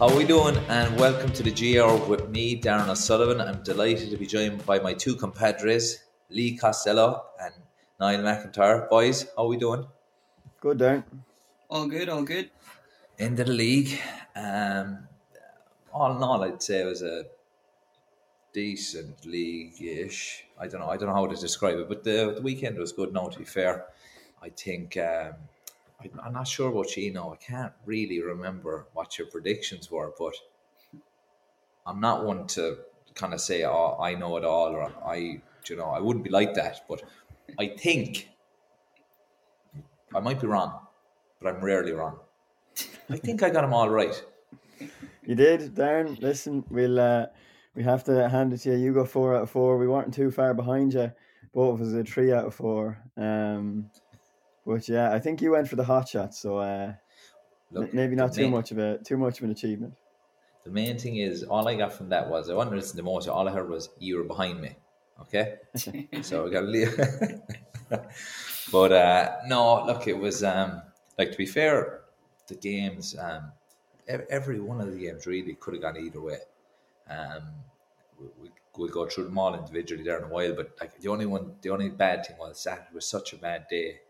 How are we doing? And welcome to the GR with me, Darran O'Sullivan. I'm delighted to be joined by my two compadres, Lee Costello and Niall McIntyre. Boys, how are we doing? Good, Darran. All good, all good. End of the league. Um, all in all, I'd say it was a decent league-ish. I don't know. I don't know how to describe it, but the, the weekend was good. Now, to be fair, I think um, I, I'm not sure what you know. I can't really remember what your predictions were, but I'm not one to kind of say, "Oh, I know it all," or "I," you know, I wouldn't be like that. But I think I might be wrong, but I'm rarely wrong. I think I got them all right. You did, Darran. Listen, we'll uh, we have to hand it to you. You got four out of four. We weren't too far behind you. Both of us a three out of four. Um, but yeah, I think you went for the hot shot, so uh, Look, maybe not too main- much of a too much of an achievement. The main thing is, all I got from that was I wanted to listen to most. All I heard was you were behind me. Okay, so we got to leave. but uh, no, look, it was um, like to be fair, the games, um, every one of the games really could have gone either way. Um, we, we, we'll go through them all individually there in a while, but like the only one, the only bad thing was Saturday was such a bad day.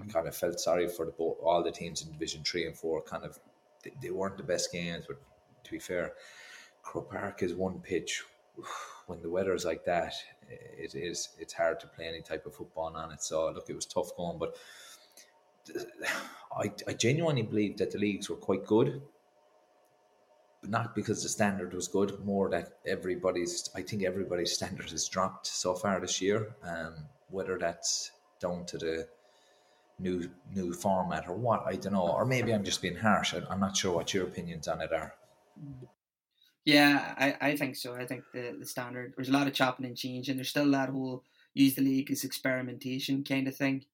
I kind of felt sorry for the all the teams in Division Three and Four. Kind of, they, they weren't the best games, but to be fair, Croke Park is one pitch. When the weather is like that, it is it's hard to play any type of football on it. So look, it was tough going, but I, I genuinely believe that the leagues were quite good, but not because the standard was good. More that everybody's, I think everybody's standard has dropped so far this year. Um, whether that's down to the new new format or what, I don't know. Or maybe I'm just being harsh. I'm not sure what your opinions on it are. Yeah, I, I think so. I think the, the standard, there's a lot of chopping and changing. There's still that whole use the league as experimentation kind of thing.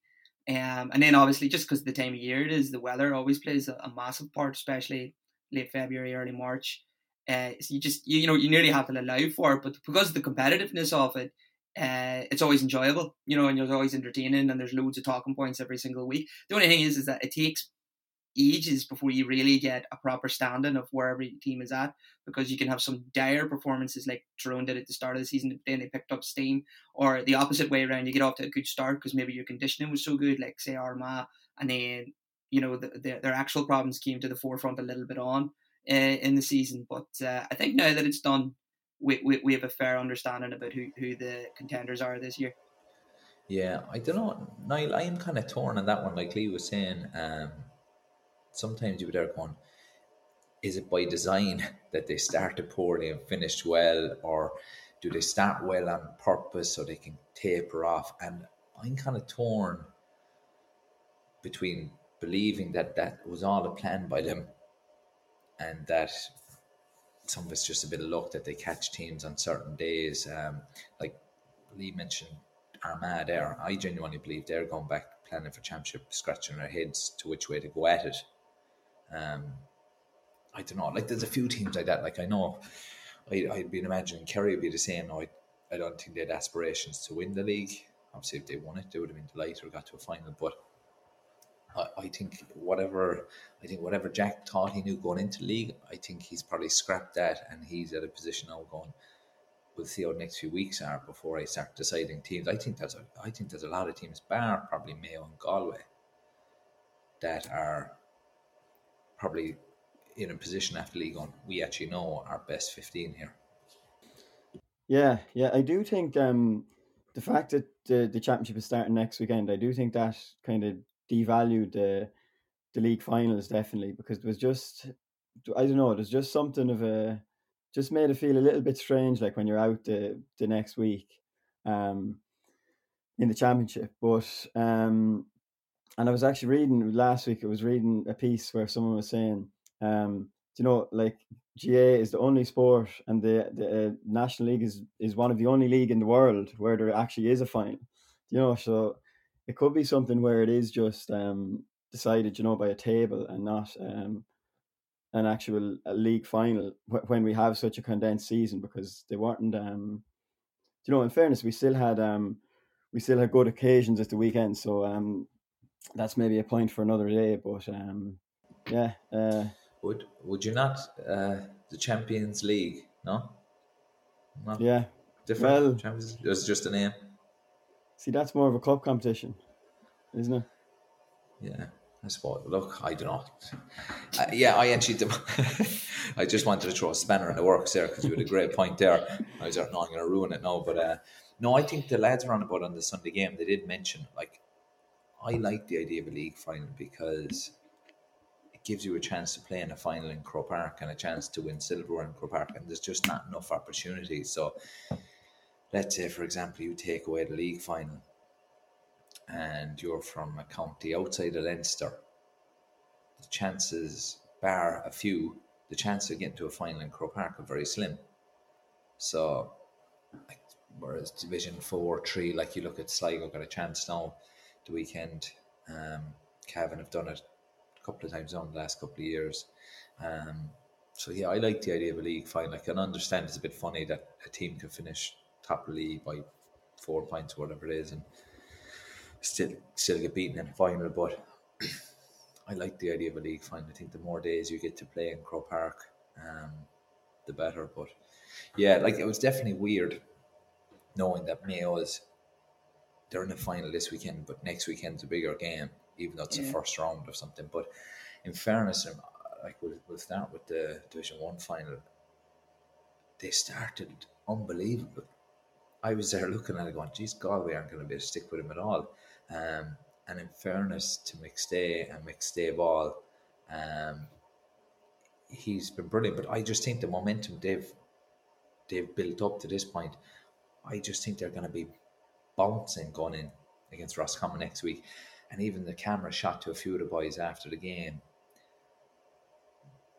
Um, and then obviously, just because the time of year it is, the weather always plays a, a massive part, especially late February, early March. Uh, so you just, you, you know, you nearly have to allow for it, but because of the competitiveness of it, uh, it's always enjoyable, you know, and it's always entertaining, and there's loads of talking points every single week. The only thing is, is that it takes ages before you really get a proper standing of where every team is at because you can have some dire performances like Tyrone did at the start of the season, then they picked up steam, or the opposite way around, you get off to a good start because maybe your conditioning was so good, like say Armagh, and then you know the, the, their actual problems came to the forefront a little bit on uh, in the season. But uh, I think now that it's done, we, we, we have a fair understanding about who, who the contenders are this year. Yeah, I don't know, Niall. I am kind of torn on that one. Like Lee was saying, um, sometimes you would there going, is it by design that they started poorly and finished well, or do they start well on purpose so they can taper off? And I'm kind of torn between believing that that was all a plan by them and that some of it's just a bit of luck that they catch teams on certain days. Um, like Lee mentioned Armagh there, I genuinely believe they're going back planning for championship, scratching their heads to which way to go at it. Um, I don't know. Like there's a few teams like that. Like I know, I, I'd been imagining Kerry would be the same. I, I don't think they had aspirations to win the league. Obviously, if they won it, they would have been delighted or got to a final. But I, I think whatever I think whatever Jack thought he knew going into league, I think he's probably scrapped that and he's at a position now going. We'll see how the next few weeks are before I start deciding teams. I think there's a I think there's a lot of teams, bar probably Mayo and Galway, that are probably in a position after league on we actually know our best 15 here yeah yeah i do think um the fact that the, the championship is starting next weekend i do think that kind of devalued the the league finals definitely because it was just i don't know there's just something of a just made it feel a little bit strange like when you're out the the next week um in the championship but um and i was actually reading last week i was reading a piece where someone was saying um, you know, like GAA is the only sport, and the the uh, National League is is one of the only league in the world where there actually is a final. You know, so it could be something where it is just um, decided, you know, by a table and not um, an actual league final when we have such a condensed season because they weren't. Um, you know, in fairness, we still had um, we still had good occasions at the weekend, so um, that's maybe a point for another day. But um, yeah. Uh, would would you not uh, the Champions League? No. Not yeah. Different. Well, Champions. It was just a name. See, that's more of a club competition, isn't it? Yeah. I suppose. Look, I don't. Uh, yeah, I actually, I just wanted to throw a spanner in the works there because you had a great point there. I was not going to ruin it now, but uh, no, I think the lads around about on the Sunday game they did mention like I like the idea of a league final because it gives you a chance to play in a final in Croke Park and a chance to win silver in Croke Park, and there's just not enough opportunities. So, let's say, for example, you take away the league final, and you're from a county outside of Leinster. The chances, bar a few, the chance of getting to a final in Croke Park are very slim. So, whereas Division Four, Three, like you look at Sligo, got a chance now the weekend. Um, Cavan have done it a couple of times on the last couple of years. Um, so yeah, I like the idea of a league final. I can understand it's a bit funny that a team can finish top of the league by four points or whatever it is, and still still get beaten in the final. But I like the idea of a league final. I think the more days you get to play in Croke Park, um, the better. But yeah, like it was definitely weird knowing that Mayo is they're in the final this weekend, but next weekend's a bigger game even though it's yeah. a first round or something. But in fairness, um, like we'll, we'll start with the Division One final. They started unbelievable. I was there looking at it, going, "Geez, Galway aren't going to be able to stick with him at all." Um, and in fairness to McStay and McStay ball, um, he's been brilliant. But I just think the momentum they've they've built up to this point, I just think they're going to be bouncing going in against Roscommon next week and even the camera shot to a few of the boys after the game.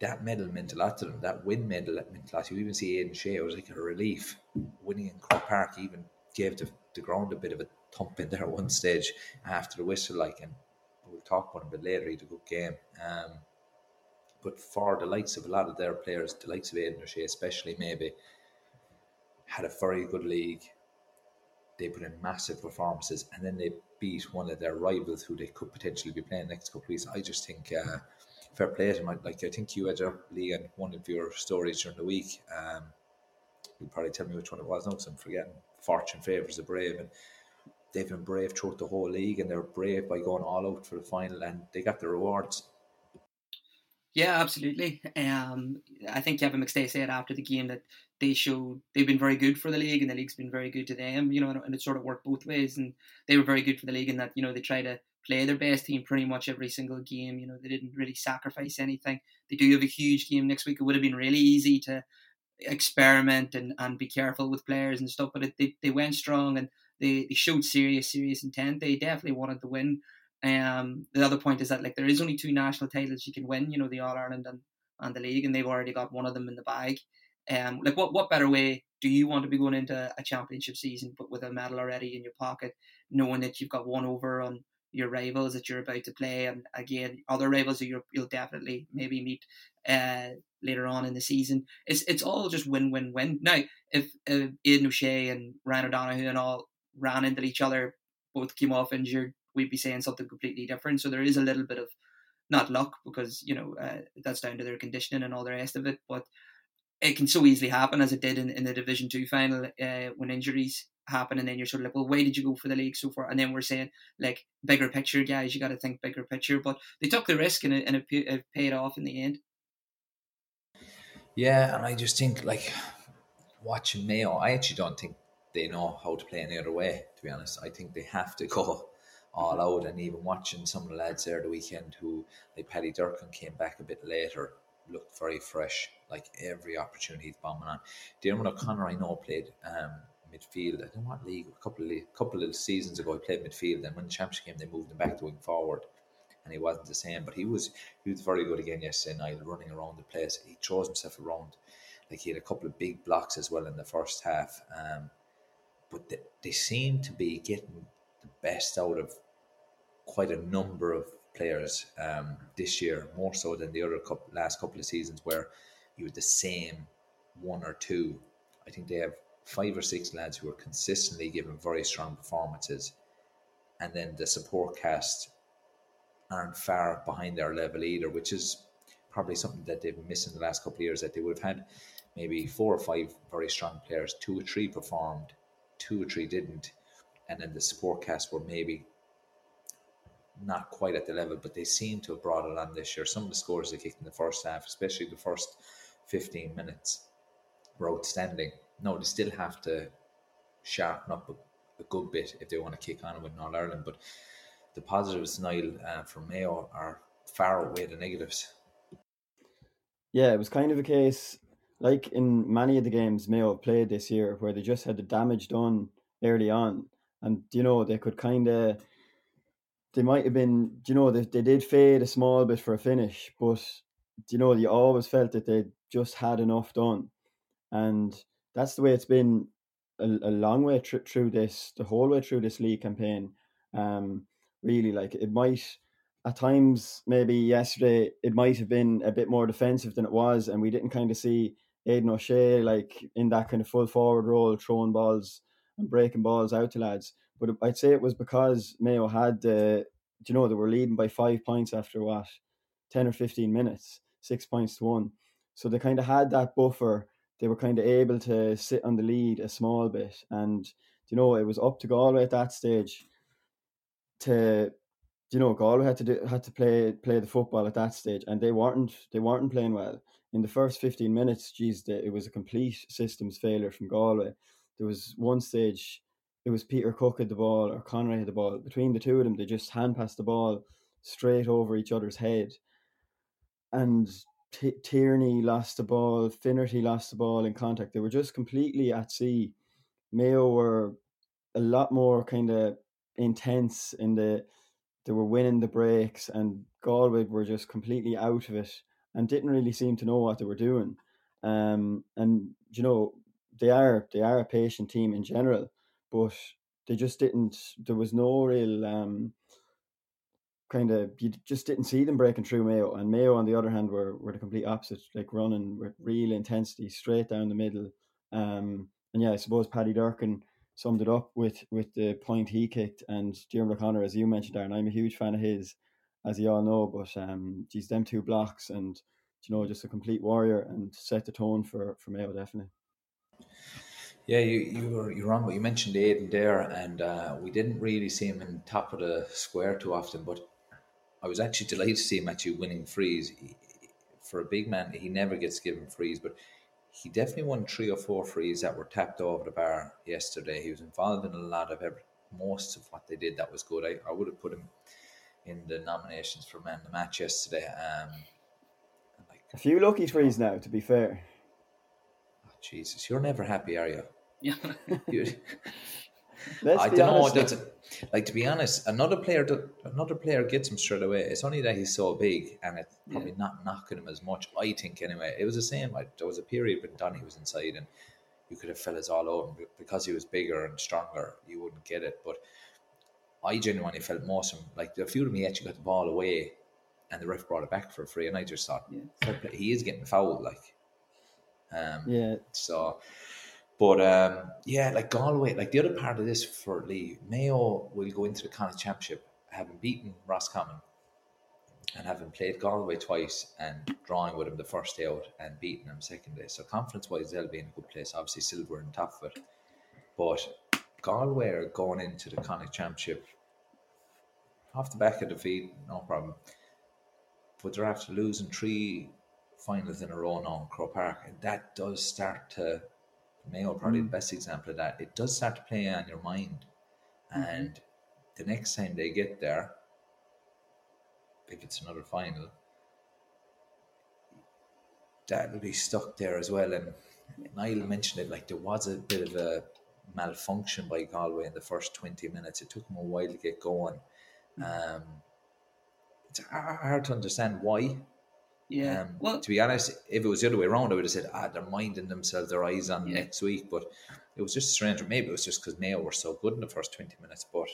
That medal meant a lot to them. That win medal meant a lot. You even see Aidan Shea, it was like a relief. Winning in Croke Park even gave the, the ground a bit of a thump in there at one stage after the whistle, like, and we'll talk about him a bit later. He had a good game. Um, but for the likes of a lot of their players, the likes of Aidan O'Shea especially, maybe, had a very good league. They put in massive performances and then they beat one of their rivals who they could potentially be playing next couple of weeks. I just think uh, fair play to them. Like I think you had a league and one of your stories during the week. Um, you'll probably tell me which one it was now because I'm forgetting. Fortune favours the brave, and they've been brave throughout the whole league, and they're brave by going all out for the final, and they got the rewards. Yeah, absolutely. Um, I think Kevin McStay said after the game that they showed they've been very good for the league, and the league's been very good to them. You know, and it sort of worked both ways, and they were very good for the league in that you know they try to play their best team pretty much every single game. You know, they didn't really sacrifice anything. They do have a huge game next week. It would have been really easy to experiment and, and be careful with players and stuff, but it, they they went strong and they, they showed serious serious intent. They definitely wanted to win. Um, the other point is that like there is only two national titles you can win. You know, the All Ireland and, and the league, and they've already got one of them in the bag. Um, like what what better way do you want to be going into a championship season, but with a medal already in your pocket, knowing that you've got one over on your rivals that you're about to play, and again other rivals that you will definitely maybe meet uh, later on in the season. It's it's all just win win win. Now, if uh, O'Shea and Ryan O'Donoghue and all ran into each other, both came off injured, we'd be saying something completely different. So there is a little bit of not luck because you know uh, that's down to their conditioning and all the rest of it, but it can so easily happen as it did in, in the Division Two final uh, when injuries happen, and then you're sort of like, well, why did you go for the league so far? And then we're saying like bigger picture, guys, you got to think bigger picture. But they took the risk and it, and it, paid off in the end. Yeah, and I just think like watching Mayo, I actually don't think they know how to play any other way. To be honest, I think they have to go all out. And even watching some of the lads there the weekend, who like Paddy Durcan came back a bit later, looked very fresh. Like every opportunity he's bombing on. Diarmuid O'Connor, I know, played um, midfield. I don't what league. A couple of couple of seasons ago, he played midfield. And when the championship came, they moved him back to wing forward and he wasn't the same. But he was he was very good again yesterday night, running around the place. He throws himself around. Like he had a couple of big blocks as well in the first half. Um, but they, they seem to be getting the best out of quite a number of players um, this year, more so than the other couple, last couple of seasons where you had the same one or two. I think they have five or six lads who are consistently giving very strong performances, and then the support cast aren't far behind their level either, which is probably something that they've been missing the last couple of years. That they would have had maybe four or five very strong players, two or three performed, two or three didn't, and then the support cast were maybe not quite at the level, but they seem to have brought it on this year. Some of the scores they kicked in the first half, especially the first 15 minutes, were outstanding. No, they still have to sharpen up a, a good bit if they want to kick on with All Ireland, but the positives, Niall, uh, from Mayo are far outweigh the negatives. Yeah, it was kind of a case like in many of the games Mayo played this year where they just had the damage done early on. And, you know, they could kind of, they might have been, you know, they, they did fade a small bit for a finish, but, you know, you always felt that they just had enough done. And that's the way it's been a, a long way tr- through this, the whole way through this league campaign. Um, really. Like it might at times maybe yesterday it might have been a bit more defensive than it was, and we didn't kind of see Aidan O'Shea like in that kind of full forward role, throwing balls and breaking balls out to lads. But I'd say it was because Mayo had the, you know, they were leading by five points after what, ten or fifteen minutes, six points to one. So they kind of had that buffer. They were kind of able to sit on the lead a small bit, and you know it was up to Galway at that stage to you know Galway had to do, had to play play the football at that stage, and they weren't they weren't playing well in the first fifteen minutes. Geez, it was a complete systems failure from Galway. There was one stage, it was Peter Cooke had the ball or Conroy had the ball. Between the two of them, they just hand passed the ball straight over each other's head, and T- Tierney lost the ball, Finnerty lost the ball in contact. They were just completely at sea. Mayo were a lot more kind of intense in the they were winning the breaks and Galway were just completely out of it and didn't really seem to know what they were doing. Um, and you know they are they are a patient team in general, but they just didn't. There was no real um, kind of you just didn't see them breaking through Mayo. And Mayo, on the other hand, were were the complete opposite, like running with real intensity straight down the middle. Um, and yeah, I suppose Paddy Durcan summed it up with with the point he kicked. And Diarmuid O'Connor, as you mentioned, Darran, I'm a huge fan of his, as you all know. But um, geez, them two blocks and you know just a complete warrior and set the tone for for Mayo definitely. Yeah, you you were you're wrong, but you mentioned Aidan there, and uh, we didn't really see him in top of the square too often. But I was actually delighted to see him actually winning frees. For a big man, he never gets given frees, but he definitely won three or four frees that were tapped over the bar yesterday. He was involved in a lot of every, most of what they did that was good. I, I would have put him in the nominations for man the match yesterday. Um, like, a few lucky frees now, to be fair. Oh, Jesus, you're never happy, are you? Yeah. Let's I don't know. That's like to be honest, another player, another player gets him straight away. It's only that he's so big, and it's probably not knocking him as much. I think anyway. It was the same. Like, there was a period when Donny was inside, and you could have fellas all over him because he was bigger and stronger. You wouldn't get it, but I genuinely felt most of him. Like a few of them, he actually got the ball away, and the ref brought it back for free, and I just thought, play. he is getting fouled, like. Um, Yeah, so, but um, yeah, like Galway, like the other part of this for Lee, Mayo will go into the Connacht Championship having beaten Roscommon and having played Galway twice and drawing with him the first day out and beating him second day. So confidence wise, they'll be in a good place. Obviously, silver and top of it, but Galway are going into the Connacht Championship off the back of defeat, no problem. But they're after losing three finals in a row now in Croke Park, and that does start to Mayo probably hmm. the best example of that. It does start to play on your mind, hmm. and the next time they get there, if it's another final, that will be stuck there as well. And Niall mentioned it like there was a bit of a malfunction by Galway in the first twenty minutes. It took them a while to get going. Hmm. Um, it's hard to understand why. Yeah. Um, well, to be honest, if it was the other way around, I would have said, ah, they're minding themselves, their eyes on Yeah. next week. But it was just strange. Or maybe it was just because Mayo were so good in the first 20 minutes. But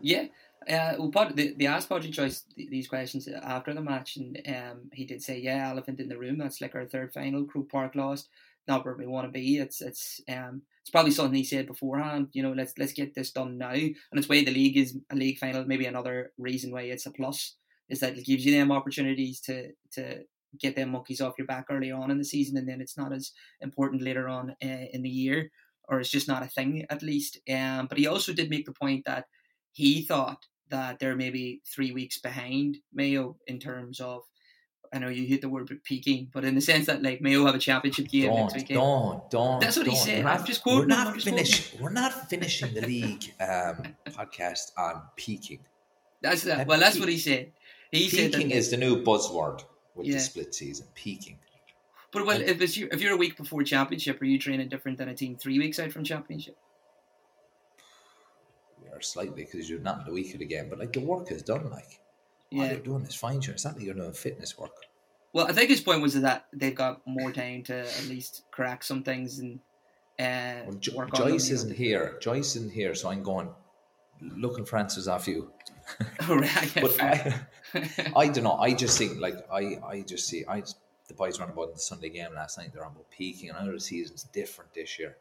Yeah, uh, well, Pod, they, they asked Patrick Joyce these questions after the match, and um, he did say, "Yeah, elephant in the room. That's like our third final. Croke Park lost. Not where we want to be. It's it's um it's probably something he said beforehand. You know, let's let's get this done now. And it's why the league is a league final. Maybe another reason why it's a plus is that it gives you them opportunities to to get them monkeys off your back early on in the season, and then it's not as important later on uh, in the year, or it's just not a thing at least. Um, but he also did make the point that he thought that they're maybe three weeks behind Mayo in terms of. I know you hit the word peaking, but in the sense that like Mayo have a championship game next don't, weekend. don't, don't. That's what he don't. said. We're I'm not, just we're quoting I'm not finish, We're not finishing the league um, podcast on peaking. That's that. That Well, that's what he said. He Peaking that, is the new buzzword with Yeah. the split season. Peaking. But well, if it's you, if you're a week before championship, are you training different than a team three weeks out from championship? Or slightly because you're not in the week of the game, but like the work is done. Like all Yeah. they're doing is fine tuning. It's not like you're doing fitness work. Well, I think his point was that they've got more time to at least crack some things and uh, Well, Jo- Joyce isn't here. Joyce isn't here, so I'm going looking for answers off you. Oh, right, yeah, But. I, I don't know. I just think like I, I just see I the boys ran about in the Sunday game last night. They're on about peaking, and I know the season's different this year.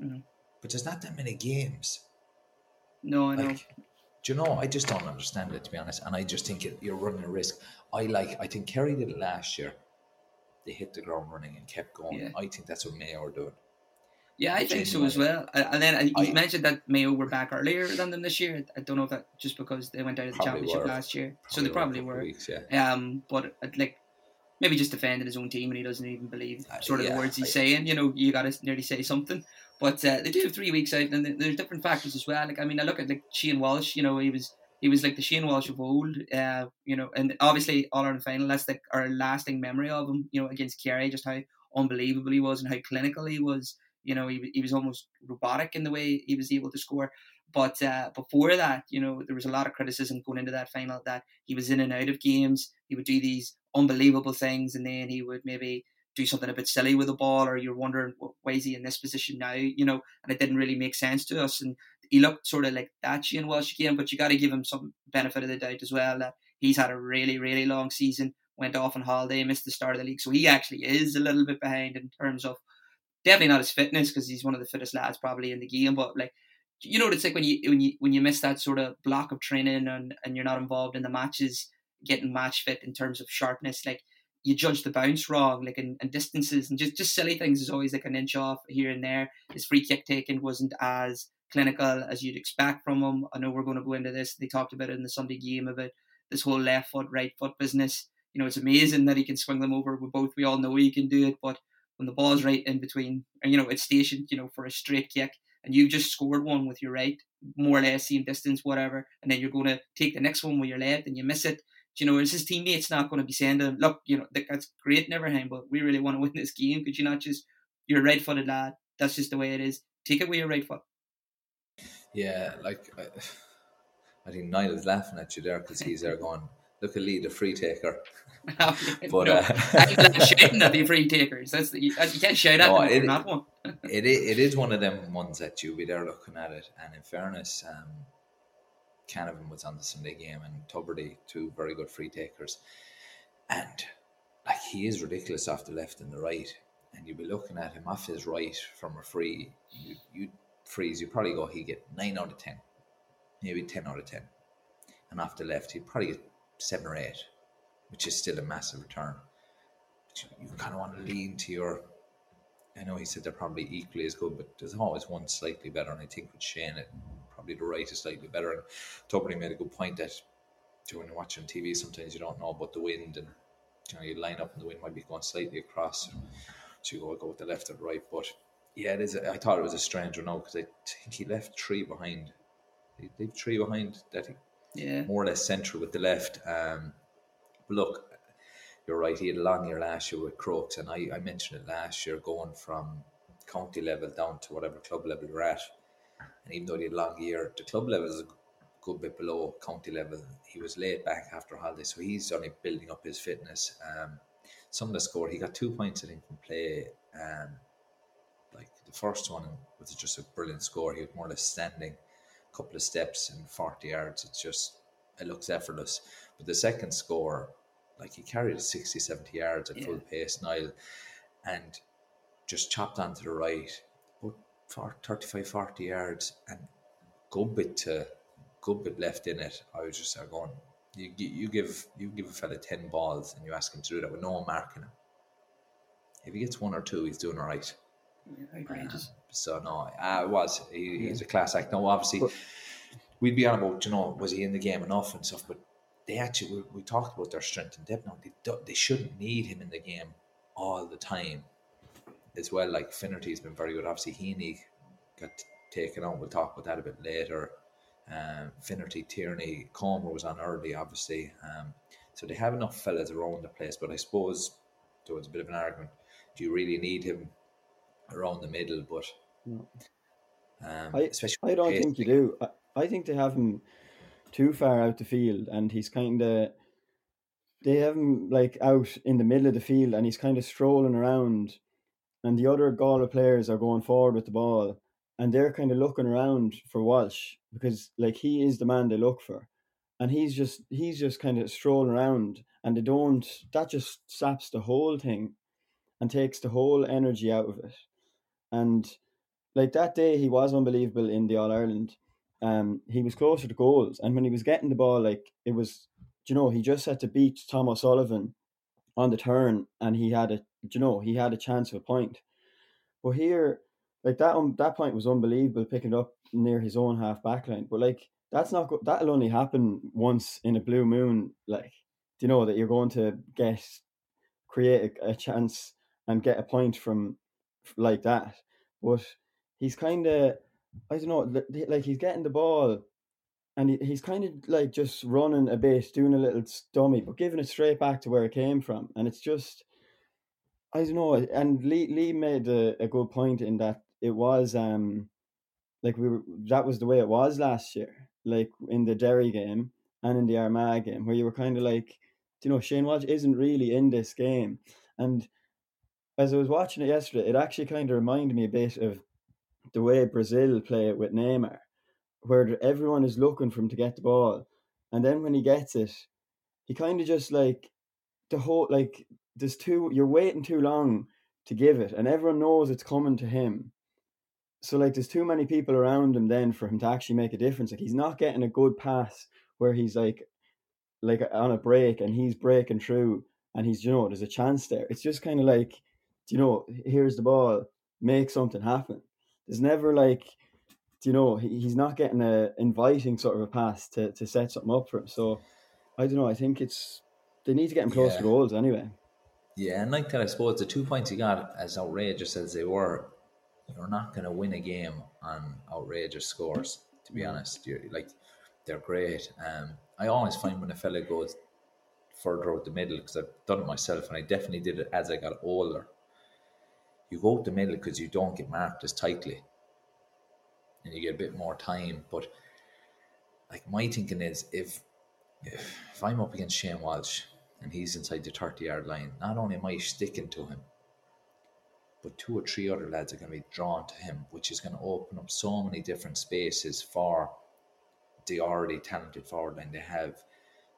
Mhm. But there's not that many games. no, I know. Like, do you know? I just don't understand it to be honest, and I just think it, you're running a risk. I like. I think Kerry did it last year. They hit the ground running and kept going. Yeah. I think that's what Mayo are doing. Yeah, I think so as well. And then you I- mentioned that Mayo were back earlier than them this year. I don't know if that just because they went out of the Probably championship were. last year, so they probably were. Weeks, yeah. Um, but uh, like maybe just defending his own team, and he doesn't even believe Uh, sort of the yeah, words he's I- saying. You know, you got to nearly say something. But uh, they do have three weeks out, and there's different factors as well. Like I mean, I look at like Shane Walsh. You know, he was he was like the Shane Walsh of old. Uh, you know, and obviously All Ireland final. That's like our lasting memory of him. You know, against Kerry, just how unbelievable he was and how clinical he was. You know, he, he was almost robotic in the way he was able to score. But uh, before that, you know, there was a lot of criticism going into that final that he was in and out of games. He would do these unbelievable things, and then he would maybe do something a bit silly with the ball, or you're wondering why is he in this position now? You know, and it didn't really make sense to us. And he looked sort of like that Shane Walsh again, but you got to give him some benefit of the doubt as well. That he's had a really, really long season. Went off on holiday, missed the start of the league, so he actually is a little bit behind in terms of definitely not his fitness because he's one of the fittest lads probably in the game. But like, you know, what it's like when you when you when you miss that sort of block of training and and you're not involved in the matches, getting match fit in terms of sharpness. Like you judge the bounce wrong, like and, and distances and just just silly things is always like an inch off here and there. His free kick taking wasn't as clinical as you'd expect from him. I know we're going to go into this. They talked about it in the Sunday game about this whole left foot, right foot business. You know, it's amazing that he can swing them over. We both we all know he can do it, but when the ball's right in between, and you know it's stationed, you know, for a straight kick, and you've just scored one with your right, more or less same distance, whatever, and then you're going to take the next one with your left, and you miss it. You know, is his teammates not going to be saying to him, "Look, you know, that's great, never Neverhand, but we really want to win this game. Could you not just, you're a right-footed lad. That's just the way it is. Take it with your right foot." Yeah, like I, I think Niall's laughing at you there because he's there going, "Look at Lee, the free taker." but no, uh, shouting at the free takers. That's the, you can't shout at no, them it, that one. it, it is one of them ones that you be there looking at it, and in fairness, um, Canavan was on the Sunday game, and Tubridy, two very good free takers, and like he is ridiculous off the left and the right, and you'd be looking at him off his right from a free, you you freeze, you probably go he get nine out of ten, maybe ten out of ten, and off the left he'd probably get seven or eight which is still a massive return. You, you kind of want to lean to your. I know he said they're probably equally as good, but there's always one slightly better. And I think with Shane, it, probably the right is slightly better. And Tubridy made a good point that when you're watching TV, sometimes you don't know about the wind, and you know you line up and the wind might be going slightly across, so you go go with the left or the right. But yeah, it is. A, I thought it was a stranger now because I think he left three behind. He left three behind that. He, yeah, more or less central with the left. Um, look, you're right. He had a long year last year with Crokes, and I, I mentioned it last year, going from county level down to whatever club level you're at. And even though he had a long year, the club level is a good bit below county level. He was laid back after holiday, so he's only building up his fitness. Um, some of the score, he got two points I think from play. Um, like the first one was just a brilliant score. He was more or less standing, couple of steps and forty yards. It's just it looks effortless. But the second score, like he carried 60, 70 yards at yeah. full pace, Niall, and just chopped onto the right, but for 35, 40 yards, and good bit to good bit left in it. I was just going, you, you give you give a fella 10 balls and you ask him to do that with no marking him. If he gets one or two, he's doing all right. Yeah, outrageous. So no, uh, it was. He, he's a class act. No, obviously, but, we'd be on about you know was he in the game enough and stuff, but they actually we, we talked about their strength and depth. Now they they shouldn't need him in the game all the time, as well. Like Finnerty's been very good. Obviously, Heaney got taken out. We'll talk about that a bit later. Um, Finnerty, Tierney, Comer was on early, obviously. Um, so they have enough fellas around the place. But I suppose there was a bit of an argument. Do you really need him around the middle? But um, I, especially I don't think you do. I, I think they have him too far out the field, and he's kind of they have him like out in the middle of the field, and he's kind of strolling around, and the other Galway players are going forward with the ball, and they're kind of looking around for Walsh because like he is the man they look for, and he's just he's just kind of strolling around, and they don't that just saps the whole thing, and takes the whole energy out of it, and like that day he was unbelievable in the All Ireland um, he was closer to goals. And when he was getting the ball, like it was, you know, he just had to beat Tom O'Sullivan on the turn, and he had a, you know, he had a chance of a point. But here, like that, um, that point was unbelievable, picking up near his own half back line. But like that's not go- that'll only happen once in a blue moon. Like, you know that you're going to get create a, a chance and get a point from like that? But he's kind of I don't know, like he's getting the ball and he, he's kind of like just running a bit, doing a little dummy, but giving it straight back to where it came from. And it's just, I don't know. And Lee, Lee made a, a good point in that it was, um, like we were, that was the way it was last year, like in the Derry game and in the Armagh game, where you were kind of like, you know, Shane Walsh isn't really in this game. And as I was watching it yesterday, it actually kind of reminded me a bit of the way Brazil play it with Neymar, where everyone is looking for him to get the ball, and then when he gets it, he kind of just like the whole like there's too you're waiting too long to give it, and everyone knows it's coming to him. So like there's too many people around him then for him to actually make a difference. Like he's not getting a good pass where he's like like on a break and he's breaking through and he's you know there's a chance there. It's just kind of like you know here's the ball, make something happen there's never like do you know he, he's not getting a inviting sort of a pass to, to set something up for him. So I don't know. I think it's they need to get him close yeah. to goals anyway. Yeah, and like that, I suppose the two points he got, as outrageous as they were, you're not going to win a game on outrageous scores. To be honest, you're like they're great. Um, I always find when a fella goes further out the middle because I've done it myself, and I definitely did it as I got older you go up the middle because you don't get marked as tightly. and you get a bit more time. But like my thinking is, if if, if I'm up against Shane Walsh and he's inside the thirty yard line, not only am I sticking to him, but two or three other lads are going to be drawn to him, which is going to open up so many different spaces for the already talented forward line they have,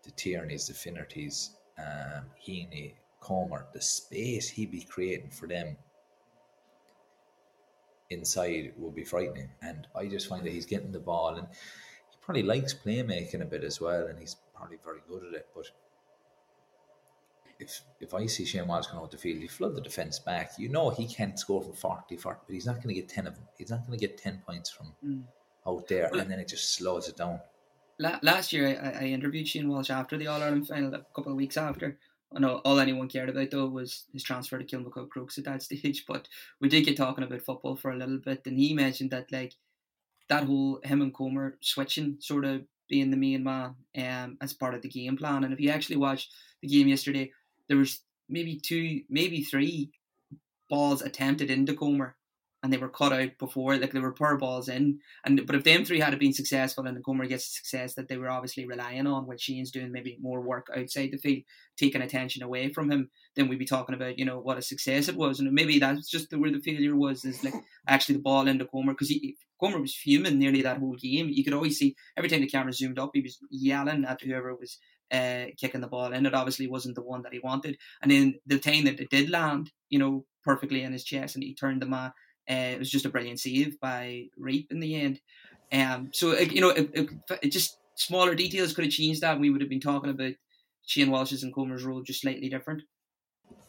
the Tierneys, the Finnertys, um, Heaney, Comer, the space he'd be creating for them inside would be frightening. And I just find that he's getting the ball and he probably likes playmaking a bit as well, and he's probably very good at it. But if if I see Shane Walsh going out the field, he flood the defence back. You know he can't score from 40, 40 but he's not going to get 10 of them. He's not going to get 10 points from mm. out there, and then it just slows it down. Last year, I, I interviewed Shane Walsh after the All Ireland final, a couple of weeks after. I know all anyone cared about though was his transfer to Kilmacud Crokes at that stage. But we did get talking about football for a little bit, and he mentioned that like that whole him and Comer switching sort of being the main man um, as part of the game plan. And if you actually watched the game yesterday, there was maybe two, maybe three balls attempted into Comer and they were cut out before, like they were poor balls in. And but if them three had been successful and the Comer gets success that they were obviously relying on, while Shane's doing maybe more work outside the field, taking attention away from him, then we'd be talking about you know what a success it was, and maybe that's just the, where the failure was is like actually the ball into Comer because he Comer was fuming nearly that whole game. You could always see every time the camera zoomed up, he was yelling at whoever was uh, kicking the ball in. It obviously wasn't the one that he wanted. And then the time that it did land, you know, perfectly in his chest and he turned the man, uh, it was just a brilliant save by Reape in the end. Um, so, you know, it, it, it just smaller details could have changed that. We would have been talking about Shane Walsh's and Comer's role just slightly different.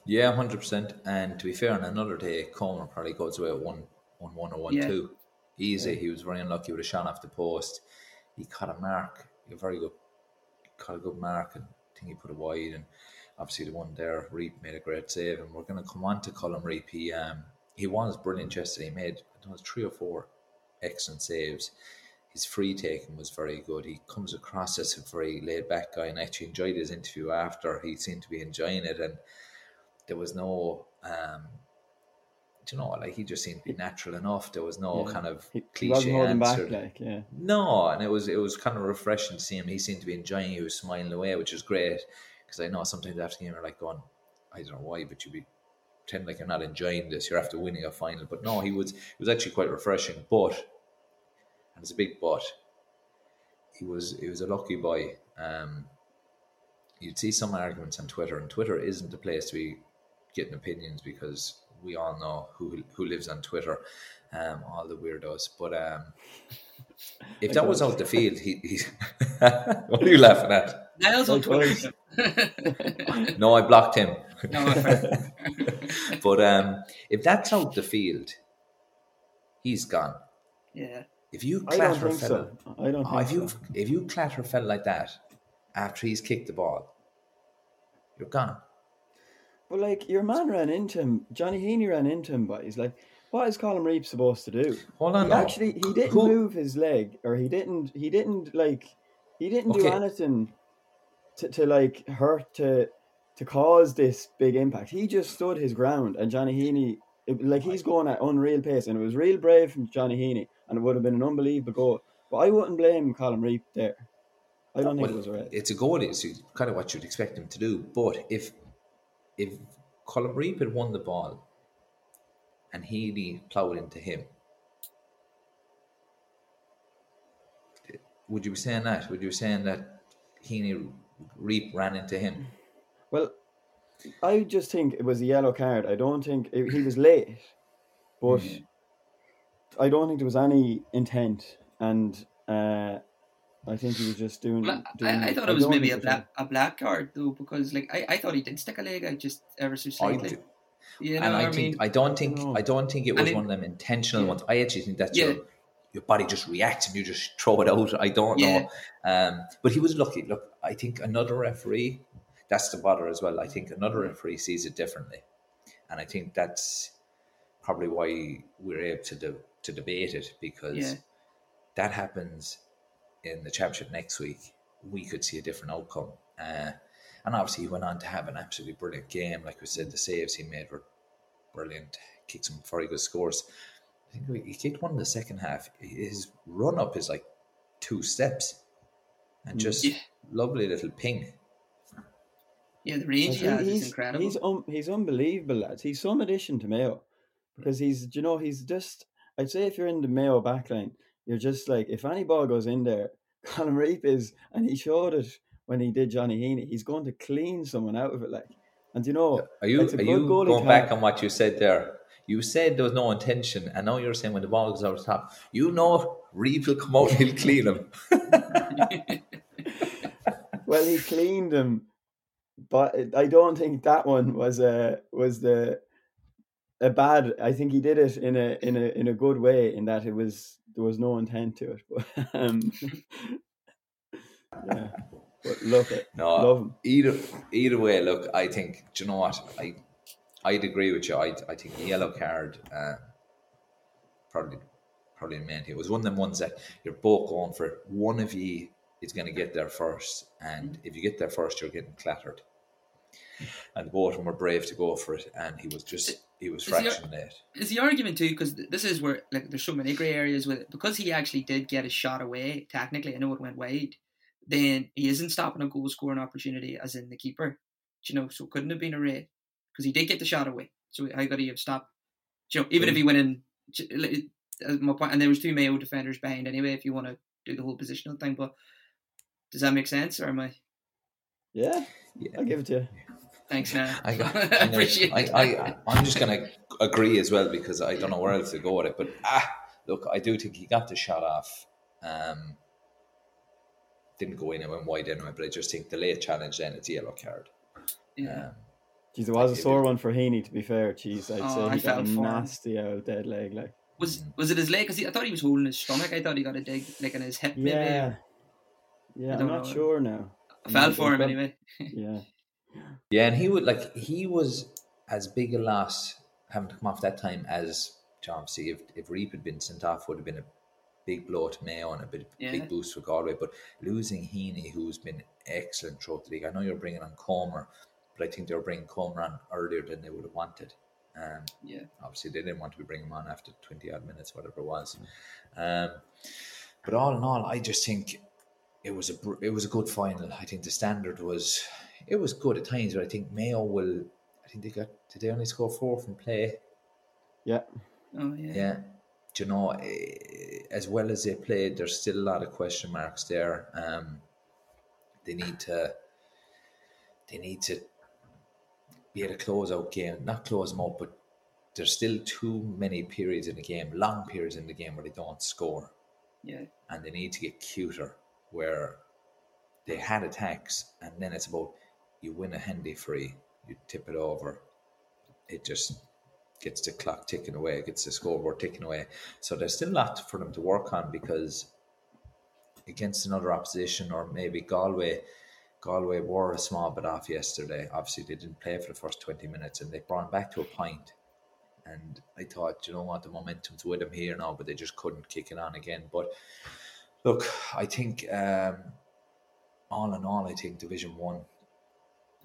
Yeah, hundred percent. And to be fair, on another day, Comer probably goes away at one, one, one or one yeah. two, easy. Yeah. He was very unlucky with a shot off the post. He caught a mark, a very good caught a good mark and I think he put it wide and obviously the one there Reape made a great save and we're going to come on to Colm Reape he um he was brilliant yesterday he made know three or four excellent saves his free taking was very good he comes across as a very laid back guy and I actually enjoyed his interview after he seemed to be enjoying it and there was no um you know, like he just seemed to be natural enough. There was no yeah. kind of cliche answer. Back, like, yeah. No, and it was it was kind of refreshing to see him. He seemed to be enjoying. He was smiling away, which is great because I know sometimes after game you're like going, I don't know why, but you'd be pretend like you're not enjoying this. You're after winning a final, but no, he was it was actually quite refreshing. But and it's a big but. He was he was a lucky boy. Um, you'd see some arguments on Twitter, and Twitter isn't the place to be getting opinions because we all know who who lives on Twitter, um, all the weirdos. But um, if that was out the field, he, he's what are you laughing at? Niall's on Twitter. no, I blocked him. but um, if that's out the field, he's gone. Yeah. If you clatter a fella, so. I don't oh, if you so. if you clatter a fella like that after he's kicked the ball, you're gone. But like your man ran into him, Johnny Heaney ran into him, but he's like, what is Colm Reape supposed to do? Hold on, he actually he didn't Who? move his leg, or he didn't he didn't like he didn't okay. do anything to, to like hurt to to cause this big impact. He just stood his ground, and Johnny Heaney it, like he's going at unreal pace, and it was real brave from Johnny Heaney, and it would have been an unbelievable goal. But I wouldn't blame Colm Reape there. I don't think it was right. It's a goal. It's kind of what you'd expect him to do. But if if Colm Reape had won the ball and Heaney ploughed into him, would you be saying that? Would you be saying that Heaney Reape ran into him? Well, I just think it was a yellow card. I don't think it, he was late, but mm. I don't think there was any intent. And uh, I think he was just doing. Well, doing I, I, thought it was maybe a black a black card though, because like I, I thought he did stick a leg out just ever so slightly. You know and I, I think mean? I don't think I don't think it was one of them intentional yeah. ones. I actually think that's yeah. your your body just reacts and you just throw it out. I don't yeah. know. Um, but he was lucky. Look, I think another referee. That's the bother as well. I think another referee sees it differently, and I think that's probably why we're able to de- to debate it because that happens in the championship next week, we could see a different outcome. Uh, and obviously, he went on to have an absolutely brilliant game. Like we said, the saves he made were brilliant, kicked some very good scores. I think he kicked one in the second half. His run up is like two steps, and just Yeah. lovely little ping. Yeah, the range he has he's, is incredible. He's um, he's unbelievable, lads. He's some addition to Mayo because he's, you know, he's just. I'd say if you're in the Mayo backline, you're just like if any ball goes in there, Colm Reape is, and he showed it when he did Johnny Heaney. He's going to clean someone out of it, like. And you know, Are you are you going to back on what you said there? You said there was no intention, and now you're saying when the ball goes over the top, you know Reeve will come out and he'll clean him. Well, he cleaned him, but I don't think that one was a was the a bad. I think he did it in a in a in a good way in that it was there was no intent to it. But um, yeah, but look it, No, love him. either either way, look, I think do you know what I I'd agree with you. I I think yellow card uh, probably probably meant it was one of them ones that you're both going for. One of you is going to get there first, and if you get there first, you're getting clattered. And both of them were brave to go for it, and he was just he was Is he- It's the argument too, because this is where like there's so many grey areas with it. Because he actually did get a shot away. Technically, I know it went wide. Then he isn't stopping a goal scoring opportunity, as in the keeper. Do you know, so it couldn't have been a red because he did get the shot away. So I got to have stopped. Do you know, even if he went in, uh, my point, and there was two Mayo defenders behind anyway. If you want to do the whole positional thing, but does that make sense, or am I? Yeah, Yeah. I'll give it to you. Thanks, man. I, got, I I'm appreciate I. I, I'm just going to agree as well because I don't know where else to go with it. But ah, look, I do think he got the shot off. Um, didn't go in and went wide anyway, but I just think the late challenge then it's a yellow card. yeah. Um, Jeez, there was a sore one for Heaney. To be fair, jeez, I'd Oh, say I he got a felt him. nasty old dead leg. Like, Was was it his leg? Because I thought he was holding his stomach. I thought he got a dig like in his hip. maybe. Yeah, yeah, I'm don't sure now. I fell for him anyway. Yeah, yeah, and he would like he was as big a loss having to come off that time as John. See, if if Reape had been sent off, would have been a big blow to Mayo and a bit Yeah. big boost for Galway. But losing Heaney, who's been excellent throughout the league, I know you're bringing on Comer, but I think they were bringing Comer on earlier than they would have wanted. Um, Yeah. obviously they didn't want to be bringing him on after 20 odd minutes, whatever it was. Um, but all in all, I just think it was a it was a good final. I think the standard was it was good at times, but I think Mayo will. I think they got did they only score four from play? yeah. Oh yeah. Yeah. Do you know, eh, as well as they played, there's still a lot of question marks there. Um, they need to, they need to be able to close out game, not close them out, but there's still too many periods in the game, long periods in the game where they don't score, Yeah. and they need to get cuter where they had attacks, and then it's about you win a handy free, you tip it over, it just gets the clock ticking away, gets the scoreboard ticking away. So there's still a lot for them to work on because against another opposition or maybe Galway, Galway were a small bit off yesterday. Obviously, they didn't play for the first 20 minutes and they brought them back to a point. And I thought, you know what, the momentum's with them here now, but they just couldn't kick it on again. But look, I think um, all in all, I think Division One,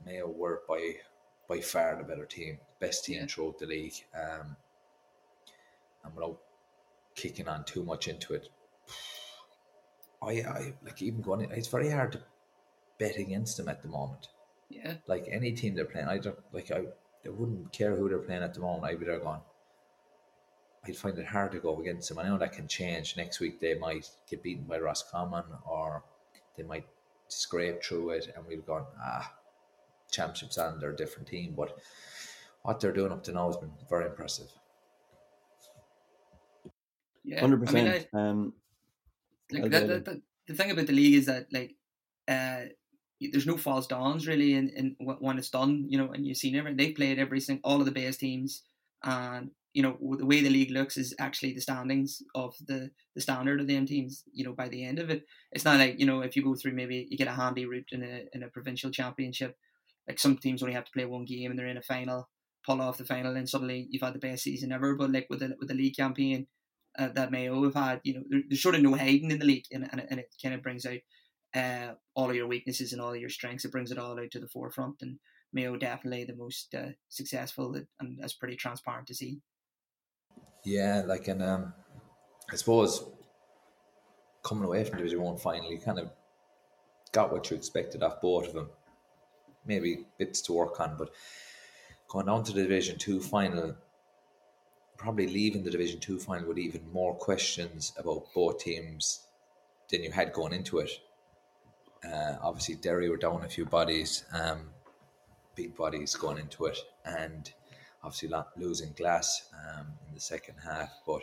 Mayo were by by far the better team, best team Yeah. throughout the league. Um, and without kicking on too much into it, I, I like even going. It's very hard to bet against them at the moment. Yeah. Like any team they're playing, I don't like. I, I wouldn't care who they're playing at the moment. I'd be there going. I'd find it hard to go against them. I know that can change. Next week they might get beaten by Roscommon, or they might scrape through it, and we've gone ah, championships on. They're a different team, but what they're doing up to now has been very impressive. Yeah. Hundred I mean, I, percent. Um, like I'll that, that, that, the thing about the league is that like uh there's no false dawns really in, in wh- when it's done you know and you've seen everything. they played every single all of the base teams and you know the way the league looks is actually the standings of the the standard of them teams you know by the end of it it's not like you know if you go through maybe you get a handy route in a in a provincial championship like some teams only have to play one game and they're in a final pull off the final and suddenly you've had the best season ever but like with the with the league campaign uh, that Mayo have had. You know, there, there's sort of no hiding in the league, and, and, and it kind of brings out uh, all of your weaknesses and all of your strengths. It brings it all out to the forefront, and Mayo definitely the most uh, successful, and that's pretty transparent to see. Yeah, like and um, I suppose coming away from Division One finally, kind of got what you expected off both of them. Maybe bits to work on, but going on to the Division Two final, probably leaving the Division Two final with even more questions about both teams than you had going into it. Uh, obviously, Derry were down a few bodies, um, big bodies going into it, and obviously losing Glass um, in the second half. But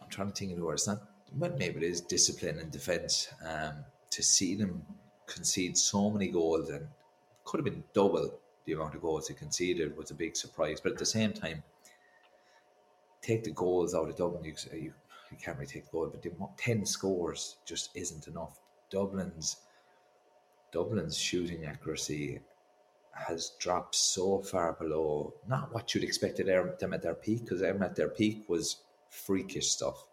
I'm trying to think of the word. It's not, but maybe it is discipline and defence. Um, to see them concede so many goals and could have been double the amount of goals they conceded was a big surprise. But at the same time, take the goals out of Dublin. You, you, you can't really take the goal, but the, ten scores just isn't enough. Dublin's Dublin's shooting accuracy has dropped so far below not what you'd expect them at their peak, because them at their peak was freakish stuff,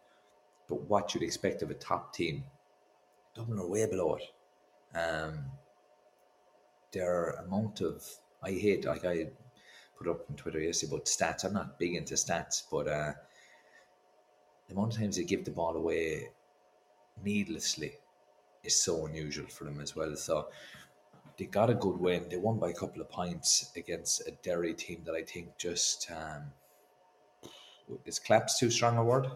but what you'd expect of a top team. Dublin are way below it. Um, their amount of I hate like I put up on Twitter yesterday about stats. I'm not big into stats, but uh, the amount of times they give the ball away needlessly is so unusual for them as well. So they got a good win. They won by a couple of points against a Derry team that I think just um, is collapse too strong a word?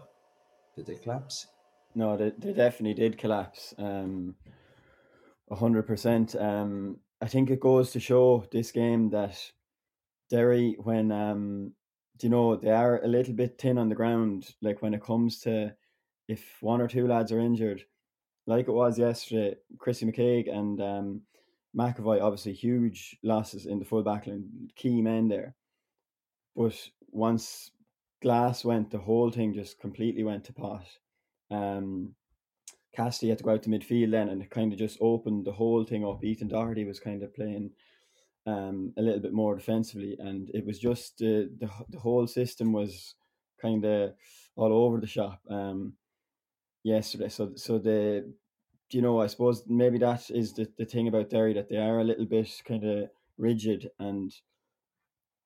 Did they collapse? No, they, they definitely did collapse. Um, hundred um, percent. I think it goes to show this game that Derry, when um, you know they are a little bit thin on the ground, like when it comes to if one or two lads are injured, like it was yesterday, Chrissy McKaigue and um, McAvoy, obviously huge losses in the full backline, key men there. But once Glass went, the whole thing just completely went to pot. Um, Cassidy had to go out to midfield then, and it kind of just opened the whole thing up. Ethan Doherty was kind of playing um, a little bit more defensively, and it was just uh, the the whole system was kind of all over the shop um, yesterday. So so the you know I suppose maybe that is the, the thing about Derry that they are a little bit kind of rigid and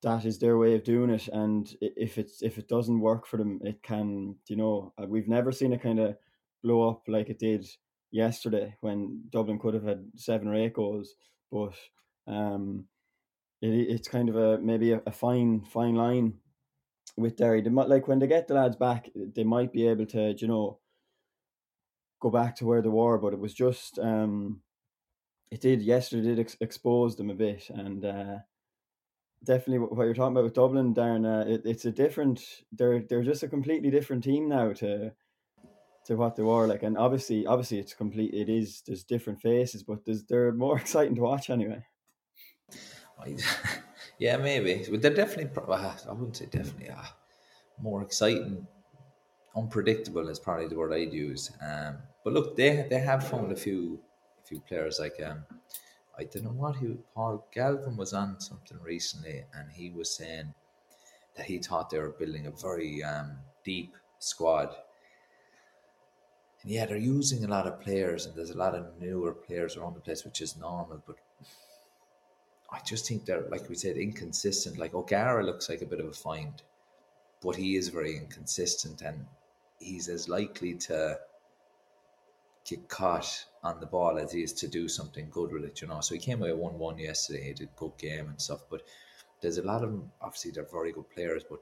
that is their way of doing it. And if it's if it doesn't work for them it can you know uh, we've never seen it kind of blow up like it did yesterday when Dublin could have had seven or eight goals. But um it, it's kind of a maybe a, a fine fine line with Derry. They might like when they get the lads back they might be able to you know go back to where they were but it was just um it did yesterday did ex- expose them a bit and uh definitely what you're talking about with Dublin, Darran. Uh, it, it's a different. They're they're just a completely different team now to to what they were like, and obviously, obviously, it's complete. It is. There's different faces, but there's they're more exciting to watch anyway. yeah, maybe. But they're definitely. I wouldn't say definitely. Uh, more exciting, unpredictable is probably the word I'd use. Um, but look, they they have found a few a few players like um, I don't know what he Paul Galvin was on something recently, and he was saying that he thought they were building a very um, deep squad. And yeah, they're using a lot of players, and there's a lot of newer players around the place, which is normal. But I just think they're, like we said, inconsistent. Like O'Gara looks like a bit of a find, but he is very inconsistent, and he's as likely to get caught on the ball as he is to do something good with it, you know. So he came away 1 1 yesterday, he did good game and stuff. But there's a lot of them, obviously, they're very good players, but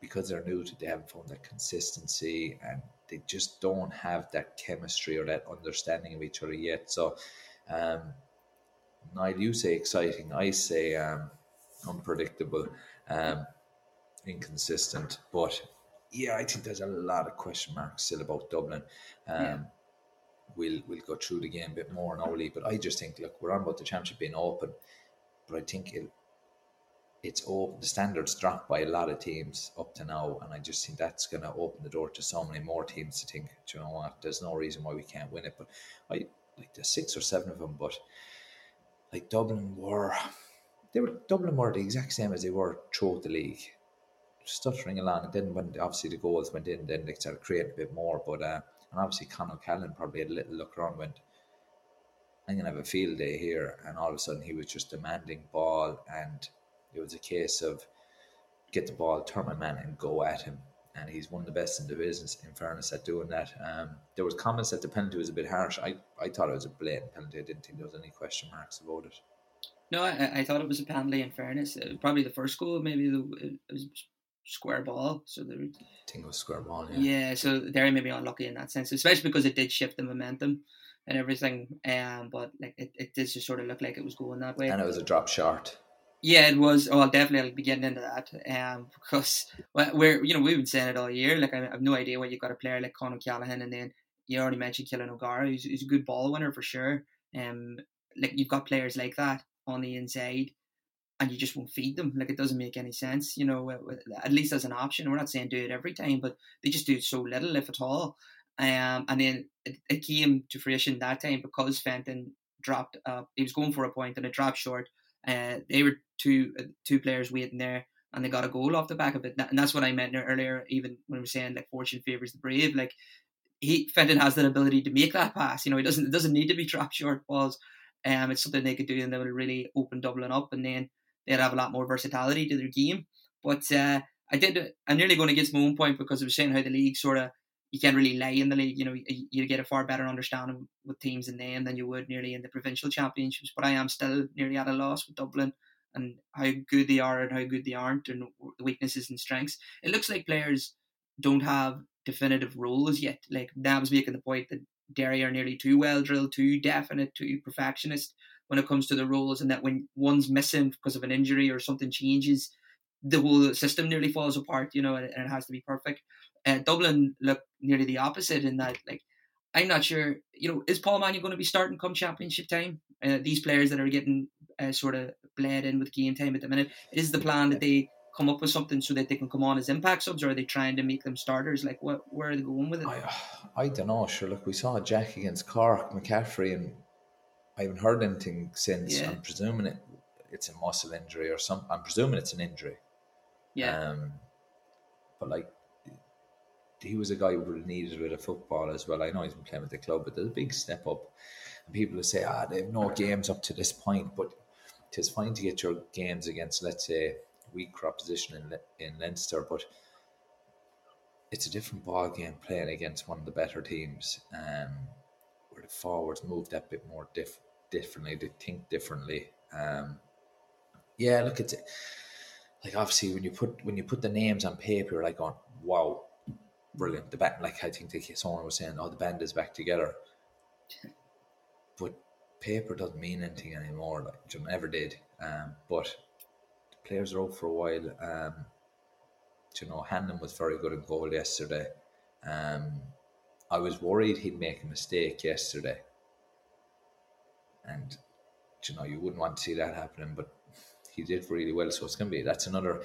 because they're new to they haven't found that consistency and they just don't have that chemistry or that understanding of each other yet. So, um, Niall, you say exciting, I say um, unpredictable, um, inconsistent, but yeah, I think there's a lot of question marks still about Dublin. Um, yeah. We'll we'll go through the game a bit more now, Lee, but I just think look, we're on about the championship being open, but I think it it's open. The standards dropped by a lot of teams up to now, and I just think that's going to open the door to so many more teams to think, you know what? There's no reason why we can't win it. But I like the six or seven of them, but like Dublin were, they were Dublin were the exact same as they were throughout the league stuttering along. And then when obviously the goals went in, then they started creating a bit more. But uh, and obviously Con O'Callaghan probably had a little look around, went, "I'm gonna have a field day here," and all of a sudden he was just demanding ball, and it was a case of get the ball, turn my man, and go at him. And he's one of the best in the business, in fairness, at doing that. Um, there was comments that the penalty was a bit harsh. I, I thought it was a blatant penalty. I didn't think there was any question marks about it. No, I, I thought it was a penalty. In fairness, uh, probably the first goal, maybe the, it was square ball. So think was square ball. Yeah. Yeah. So they're maybe unlucky in that sense, especially because it did shift the momentum and everything. Um, but like it, it did just sort of look like it was going that way. And it was a drop short. Yeah, it was. Oh, definitely, I'll definitely be getting into that. Um, because well, we're you know we've been saying it all year. Like I have no idea why you've got a player like Con O'Callaghan, and then you already mentioned Killian O'Gara, who's, who's a good ball winner for sure. Um, like you've got players like that on the inside, and you just won't feed them. Like it doesn't make any sense. You know, at least as an option. We're not saying do it every time, but they just do so little, if at all. Um, and then it, it came to fruition that time because Fenton dropped. Uh, he was going for a point and it dropped short uh, they were two uh, two players waiting there, and they got a goal off the back of it. And that's what I meant earlier, even when we were saying like fortune favors the brave. Like he Fenton has that ability to make that pass. You know, he doesn't it doesn't need to be drop short balls. Um, it's something they could do, and they would really open Dublin up, and then they'd have a lot more versatility to their game. But uh, I did. I'm nearly going against my own point because I was saying how the league sort of you can't really lay in the league. You know, you get a far better understanding with teams in them than you would nearly in the provincial championships. But I am still nearly at a loss with Dublin and how good they are and how good they aren't and the weaknesses and strengths. It looks like players don't have definitive roles yet. Like was making the point that Derry are nearly too well drilled, too definite, too perfectionist when it comes to the roles, and that when one's missing because of an injury or something changes, the whole system nearly falls apart. You know, and it has to be perfect. Uh, Dublin look nearly the opposite in that, like, I'm not sure, you know, is Paul Mannion going to be starting come championship time? Uh, these players that are getting uh, sort of bled in with game time at the minute, is the plan that they come up with something so that they can come on as impact subs, or are they trying to make them starters? Like, what, where are they going with it? I, I don't know. Sure, look, we saw Jack against Cork, McCaffrey, and I haven't heard anything since. Yeah. I'm presuming it, it's a muscle injury or some. I'm presuming it's an injury. Yeah. Um, but like he was a guy who would have needed a bit of football as well. I know he's been playing with the club, but there's a big step up. And people will say, ah, they have no games up to this point, but it's fine to get your games against, let's say, weak opposition in, Le- in Leinster, but it's a different ball game playing against one of the better teams, um, where the forwards move that bit more diff- differently, they think differently. Um, yeah, look, it's like obviously when you put when you put the names on paper, you're like, going, wow, brilliant. The band, like I think someone was saying, oh, the band is back together. But paper doesn't mean anything anymore. Like it never did. Um, but the players are out for a while. Um, you know, Hanlon was very good in goal yesterday. Um, I was worried he'd make a mistake yesterday, and you know you wouldn't want to see that happening, but he did really well. So it's gonna be that's another.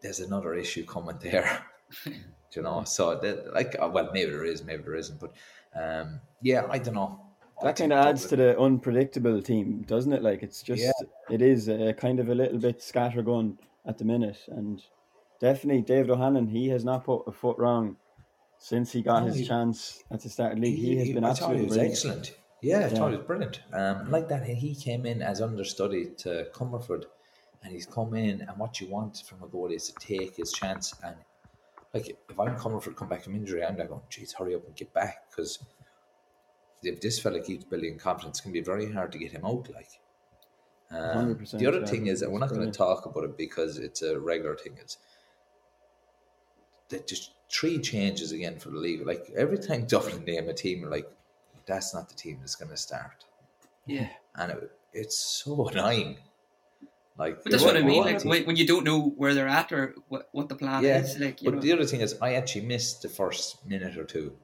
There's another issue coming there. you know, so that, like, uh, well, maybe there is, maybe there isn't, but um, yeah, I don't know. That kind of adds to the unpredictable team, doesn't it? Like, it's just, yeah. it is a, kind of a little bit scattergun at the minute, and definitely David O'Hanlon, he has not put a foot wrong since he got no, his he, chance at the start of the league. He, he has been absolutely excellent. Yeah, I thought he was brilliant. Um, like that, he came in as understudy to Comerford, and he's come in, and what you want from a goalie is to take his chance and like if I'm Comerford, come back from injury, I'm like going, geez, hurry up and get back because if this fella keeps building confidence, it's going to be very hard to get him out. Like, um, the other yeah, thing is, and we're not going to talk about it because it's a regular thing. It's that just three changes again for the league. Like every time Dublin name a team, like that's not the team that's going to start. Yeah, and it, it's so annoying. Like, but that's what I mean. Like when, when, you don't know where they're at or what, what the plan yeah, is. Like, but know. the other thing is, I actually missed the first minute or two.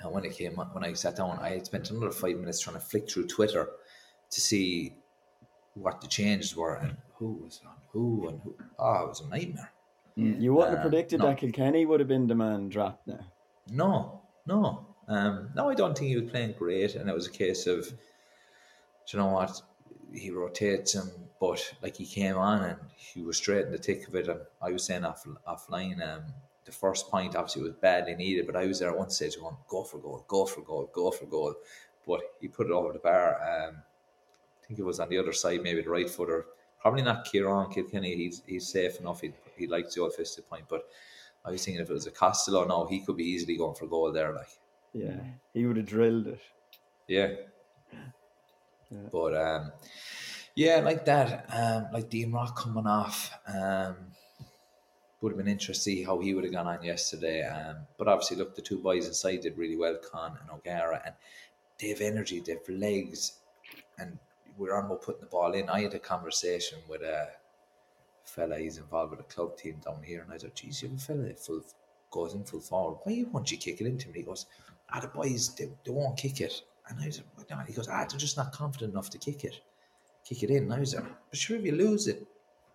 And when it came, when I sat down, I spent another five minutes trying to flick through Twitter to see what the changes were and who was on who and who. Oh, it was a nightmare. You wouldn't um, have predicted no. that Kilkenny would have been the man dropped there. No, no, um, no. I don't think he was playing great, and it was a case of, you know what, he rotates him, but like he came on and he was straight in the thick of it. And I was saying off offline, um, the first point obviously was badly needed, but I was there at one stage going, go for goal, go for goal, go for goal. But he put it over the bar. Um, I think it was on the other side, maybe the right footer Probably not Ciarán Kilkenny. He's he's safe enough. He he likes the old fisted point, but I was thinking if it was a Costello, no, he could be easily going for goal there. Like, yeah, he would have drilled it. Yeah. yeah. But um, yeah, like that, um, like Dean Rock coming off, um, would have been interesting to see how he would have gone on yesterday. Um, but obviously, look, the two boys inside did really well, Con and O'Gara, and they have energy, they have legs, and we're on about putting the ball in. I had a conversation with a fella, he's involved with a club team down here, and I thought, geez, you have a fella that full goes in full forward. Why won't you kick it into me? he goes, ah, the boys, they, they won't kick it. And I was like, no. he goes, ah, they're just not confident enough to kick it, kick it in. And I was like, but sure, if you lose it,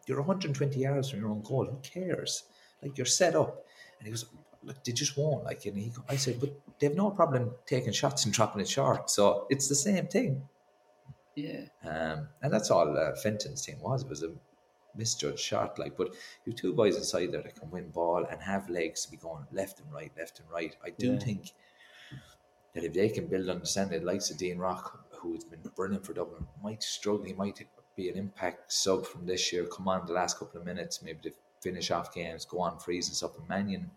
you're 120 yards from your own goal. Who cares? Like you're set up. And he goes, look, they just won't. Like, and he, I said, but they have no problem taking shots and dropping it short. So it's the same thing. Yeah. Um, and that's all uh, Fenton's thing was. It was a misjudged shot. Like, but you two boys inside there that can win ball and have legs to be going left and right, left and right. I do yeah. think that if they can build understanding, likes of Dean Rock, who's been brilliant for Dublin, might struggle. He might be an impact sub from this year. Come on, the last couple of minutes, maybe to finish off games, go on freeze and stuff. And Mannion,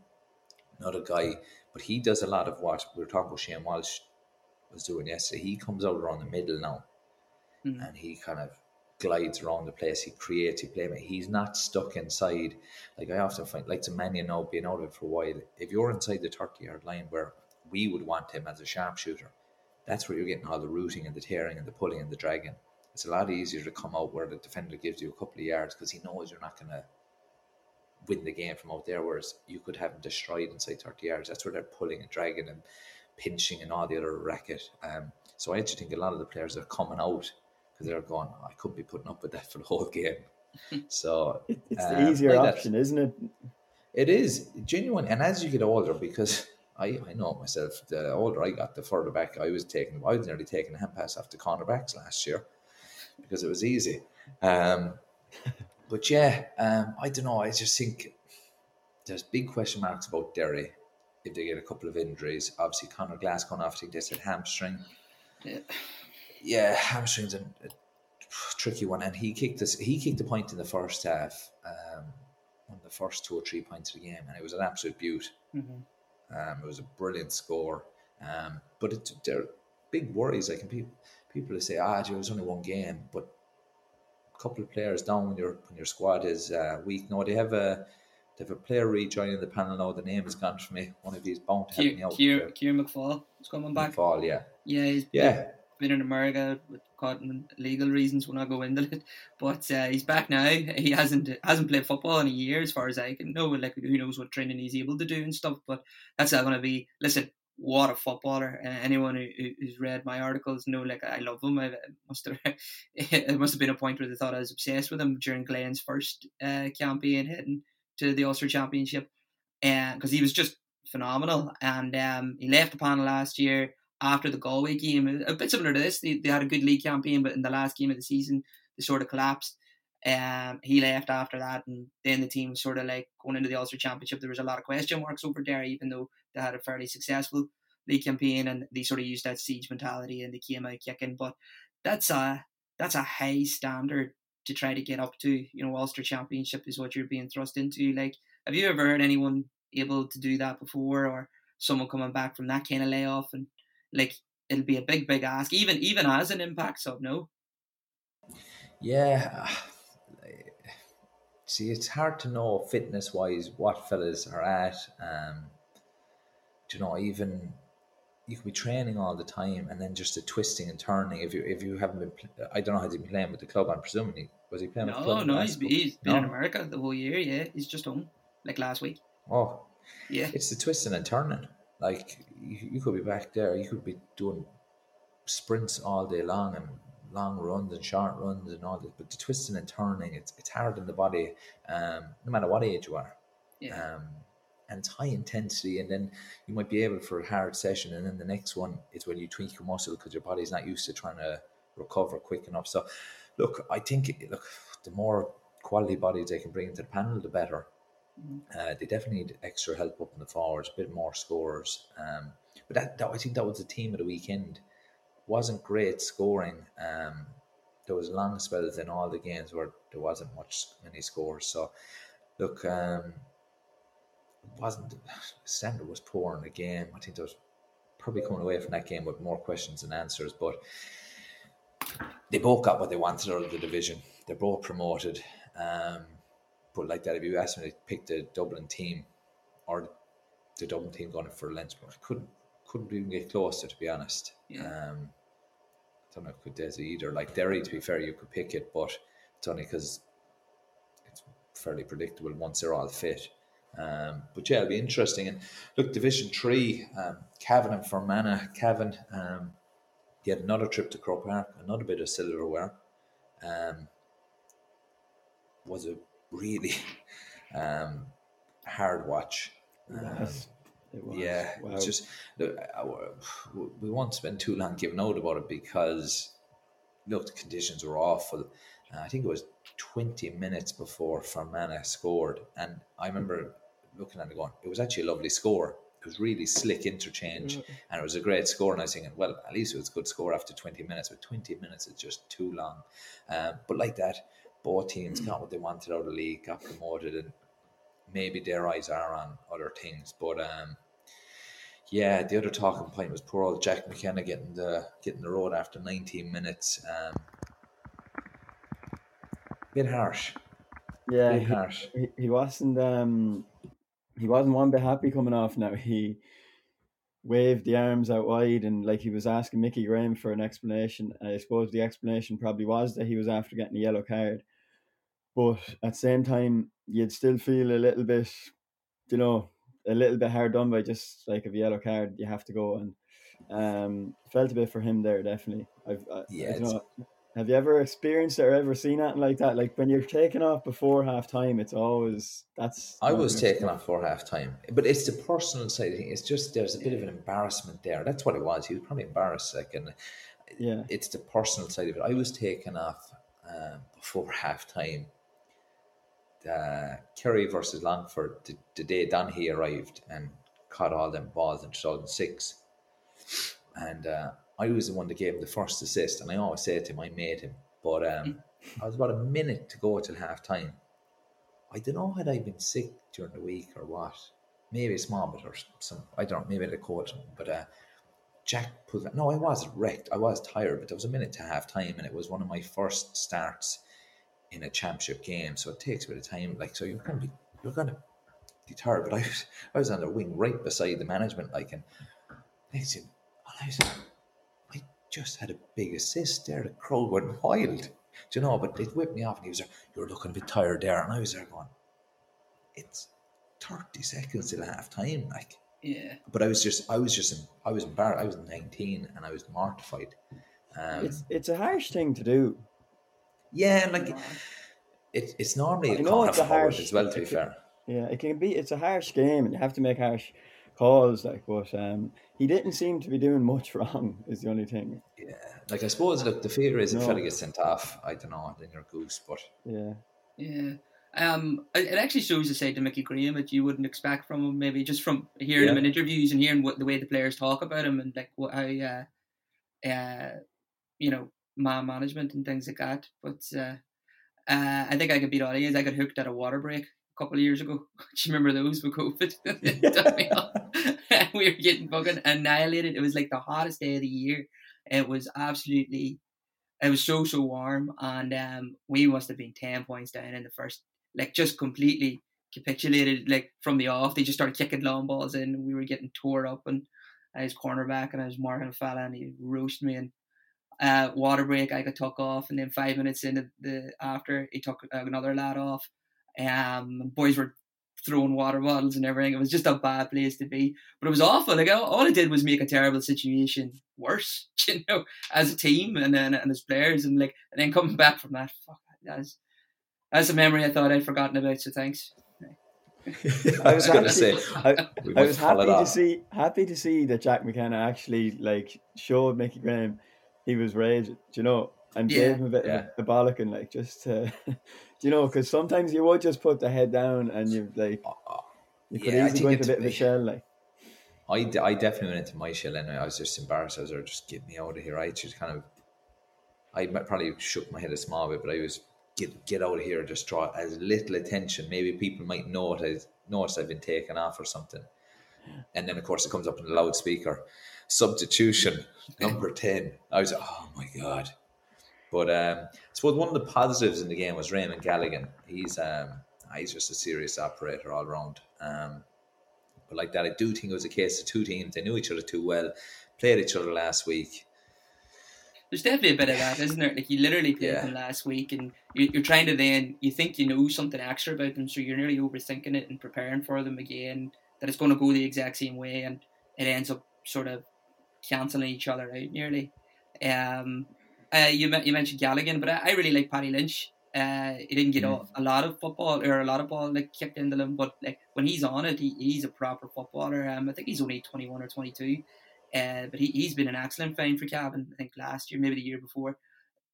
not a guy, but he does a lot of what we were talking about. Shane Walsh was doing yesterday. He comes out around the middle now, mm. and he kind of glides around the place. He creates, he plays. He's not stuck inside. Like I often find, like to Mannion now being out of it for a while. If you're inside the thirty yard line where we would want him as a sharpshooter, that's where you're getting all the rooting and the tearing and the pulling and the dragging. It's a lot easier to come out where the defender gives you a couple of yards because he knows you're not going to win the game from out there. Whereas you could have him destroyed inside 30 yards. That's where they're pulling and dragging and pinching and all the other racket. Um, so I actually think a lot of the players are coming out because they're going, oh, I could be putting up with that for the whole game. So it's the um, easier like option, is not it? It is genuine, and as you get older, because I, I know myself, the older I got, the further back I was taking. I was nearly taking a hand pass after cornerbacks last year because it was easy. Um, but yeah, um, I don't know. I just think there's big question marks about Derry if they get a couple of injuries. Obviously, Conor Glasgow, I think they said hamstring. Yeah, yeah hamstring's a, a, tricky one, and he kicked this. He kicked the point in the first half, um, on the first two or three points of the game, and it was an absolute beaut. Mm-hmm. Um, it was a brilliant score. Um, but it, there are big worries. Like people, people say, ah, it was only one game, but a couple of players down when your when your squad is uh, weak. No, they have a they have a player rejoining the panel now. The name has gone for me. One of these bound to help me out. Kieran, McFall is coming back. McFall, yeah. Yeah, he's yeah. Been in America with in legal reasons. when I go into it, but uh, he's back now. He hasn't hasn't played football in a year, as far as I can know. Like who knows what training he's able to do and stuff. But that's not going to be. Listen, what a footballer! Uh, anyone who, who's read my articles know, like I love him. I must have it must have been a point where they thought I was obsessed with him during Glenn's first uh, campaign heading to the Ulster Championship, and because he was just phenomenal. And um, he left the panel last year after the Galway game, a bit similar to this. They, they had a good league campaign, but in the last game of the season, they sort of collapsed. Um, he left after that, and then the team sort of like going into the Ulster Championship. There was a lot of question marks over there, even though they had a fairly successful league campaign, and they sort of used that siege mentality and they came out kicking. But that's a that's a high standard to try to get up to. You know, Ulster Championship is what you're being thrust into. Like, have you ever heard anyone able to do that before, or someone coming back from that kind of layoff and like it'll be a big, big ask, even even as an impact sub. No. Yeah, see, it's hard to know fitness wise what fellas are at. Um, you know, even you could be training all the time and then just the twisting and turning. If you if you haven't been, I don't know how he's been playing with the club. I'm presuming he was he playing. No, with the club no, he's, he's been no? in America the whole year. Yeah, he's just home like last week. Oh, yeah. It's the twisting and turning. Like you, you could be back there. You could be doing sprints all day long and long runs and short runs and all this, but the twisting and turning, it's it's hard in the body, um, no matter what age you are. Yeah. Um, and it's high intensity, and then you might be able for a hard session, and then the next one is when you tweak your muscle because your body's not used to trying to recover quick enough. So, look, I think look, the more quality bodies they can bring into the panel, the better. Mm-hmm. Uh, they definitely need extra help up in the forwards, a bit more scores. Um, but that, that, I think that was the team of the weekend. Wasn't great scoring. Um, there was long spells in all the games where there wasn't much many scores. So look, um, it wasn't standard was poor in the game. I think there was probably coming away from that game with more questions than answers, but they both got what they wanted out of the division. They're both promoted. Um, like that, if you asked me to pick the Dublin team or the Dublin team going for Leinster, I couldn't couldn't even get closer to be honest. Yeah. Um, I don't know if could Dessie either. Like Derry, to be fair, you could pick it, but it's only because it's fairly predictable once they're all fit. Um, but yeah, it'll be interesting. And look, Division Three, um, Cavan and Fermanagh. Cavan, um, he had another trip to Croke Park, another bit of silverware. Um, was a really um, hard watch. Um, it was. yeah, Wow. it's just look, we won't spend too long giving out about it because look, the conditions were awful. Uh, I think it was 20 minutes before Fermanagh scored, and I remember looking at it going, it was actually a lovely score. It was really slick interchange, and it was a great score. And I was thinking, well, at least it was a good score after 20 minutes, but 20 minutes is just too long. Um, but like that, both teams got what they wanted out of the league, got promoted, and maybe their eyes are on other things. But um, yeah, the other talking point was poor old Jack McKenna getting the getting the road after 19 minutes. Um, bit harsh. Yeah, bit he, harsh. he, he wasn't um he wasn't one bit happy coming off now. He waved the arms out wide and like he was asking Mickey Graham for an explanation. I suppose the explanation probably was that he was after getting a yellow card. But at the same time you'd still feel a little bit you know, a little bit hard done by just like a yellow card, you have to go and um felt a bit for him there definitely. I've I, Yeah, I know, have you ever experienced it or ever seen anything like that? Like when you're taking off before half time, it's always that's. I was taken off for half time, but it's the personal side of things. It's just there's a bit of an embarrassment there. That's what it was. He was probably embarrassed, like, and Yeah, it's the personal side of it. I was taken off um, before half time. Uh, Kerry versus Longford the, the day Donaghy arrived and caught all them balls in 2006. And uh, I was the one that gave him the first assist. And I always say to him, I made him. But um, I was about a minute to go till half time. I don't know had I been sick during the week or what. Maybe a small bit or some, I don't know, maybe the cold. But uh, Jack put no, I wasn't wrecked. I was tired, but there was a minute to half time, and it was one of my first starts in a championship game. So it takes a bit of time. Like so, you're gonna be you're gonna be tired. But I was I was on the wing right beside the management, like, and next thing, and I was I just had a big assist there. The crowd went wild, do you know? But it whipped me off, and he was there. You're looking a bit tired there, and I was there going, it's thirty seconds till half time, like Yeah. but I was just, I was just, I was embarrassed. I was 19 and I was mortified. Um, it's it's a harsh thing to do. Yeah, like it, it's normally I a know it's a harsh- as well. To be it- fair, Yeah, it can be. It's a harsh game, and you have to make harsh calls. Like, but um, he didn't seem to be doing much wrong. Is the only thing. yeah. Like I suppose, look, the fear is if No. fella gets sent off. I don't know, then you're a goose. But Yeah, Yeah. Um, it it actually shows a side to Mickey Graham that you wouldn't expect from him, maybe just from hearing him in interviews and hearing what the way the players talk about him and like what how uh, uh, you know, man management and things like that. But uh, uh, I think I could beat all these. I got hooked at a water break a couple of years ago. Do you remember those with COVID? It took me off. we were getting fucking annihilated. It was like the hottest day of the year. It was absolutely it was so so warm and um we must have been 10 points down in the first like just completely capitulated like from the off they just started kicking long balls in and we were getting tore up and I was cornerback and I was marking a fella and he roasted me and uh water break I got took off and then five minutes into the after he took another lad off. Um boys were throwing water bottles and everything. It was just a bad place to be. But it was awful. Like all, all it did was make a terrible situation worse you know as a team and then and as players. And like and then coming back from that fuck that's that's a memory I thought I'd forgotten about so thanks. I was gonna say, I, I was happy to see happy to see that Jack McKenna actually like showed Mickey Graham he was raging, do you know, and Yeah. gave him a bit Yeah. of a bollocking, like just to, do you know, because sometimes you would just put the head down and you like uh, uh, you could Yeah, easily go into a bit of a shell, like I, d- I definitely went into my shell anyway. I was just embarrassed. I was there, just get me out of here. I just kind of, I probably shook my head a small bit, but I was get get out of here, just draw as little attention. Maybe people might notice notice I've been taken off or something. And then of course it comes up in the loudspeaker. Substitution number ten. I was oh my god. But um, I suppose one of the positives in the game was Raymond Galligan. He's um, he's just a serious operator all around. Um, but like that, I do think it was a case of two teams. They knew each other too well, played each other last week. There's definitely a bit of that, isn't there? Like you literally played yeah. them last week, and you, you're trying to then you think you know something extra about them, so you're nearly overthinking it and preparing for them again. That it's going to go the exact same way, and it ends up sort of cancelling each other out nearly. Um, uh, you you mentioned Galligan, but I, I really like Paddy Lynch. Uh, he didn't get mm. a, lot of football or a lot of ball like kicked into him, but like when he's on it, he, he's a proper footballer. Um, I think he's only twenty one or twenty two, uh, but he he's been an excellent find for Cavan. I think last year, maybe the year before.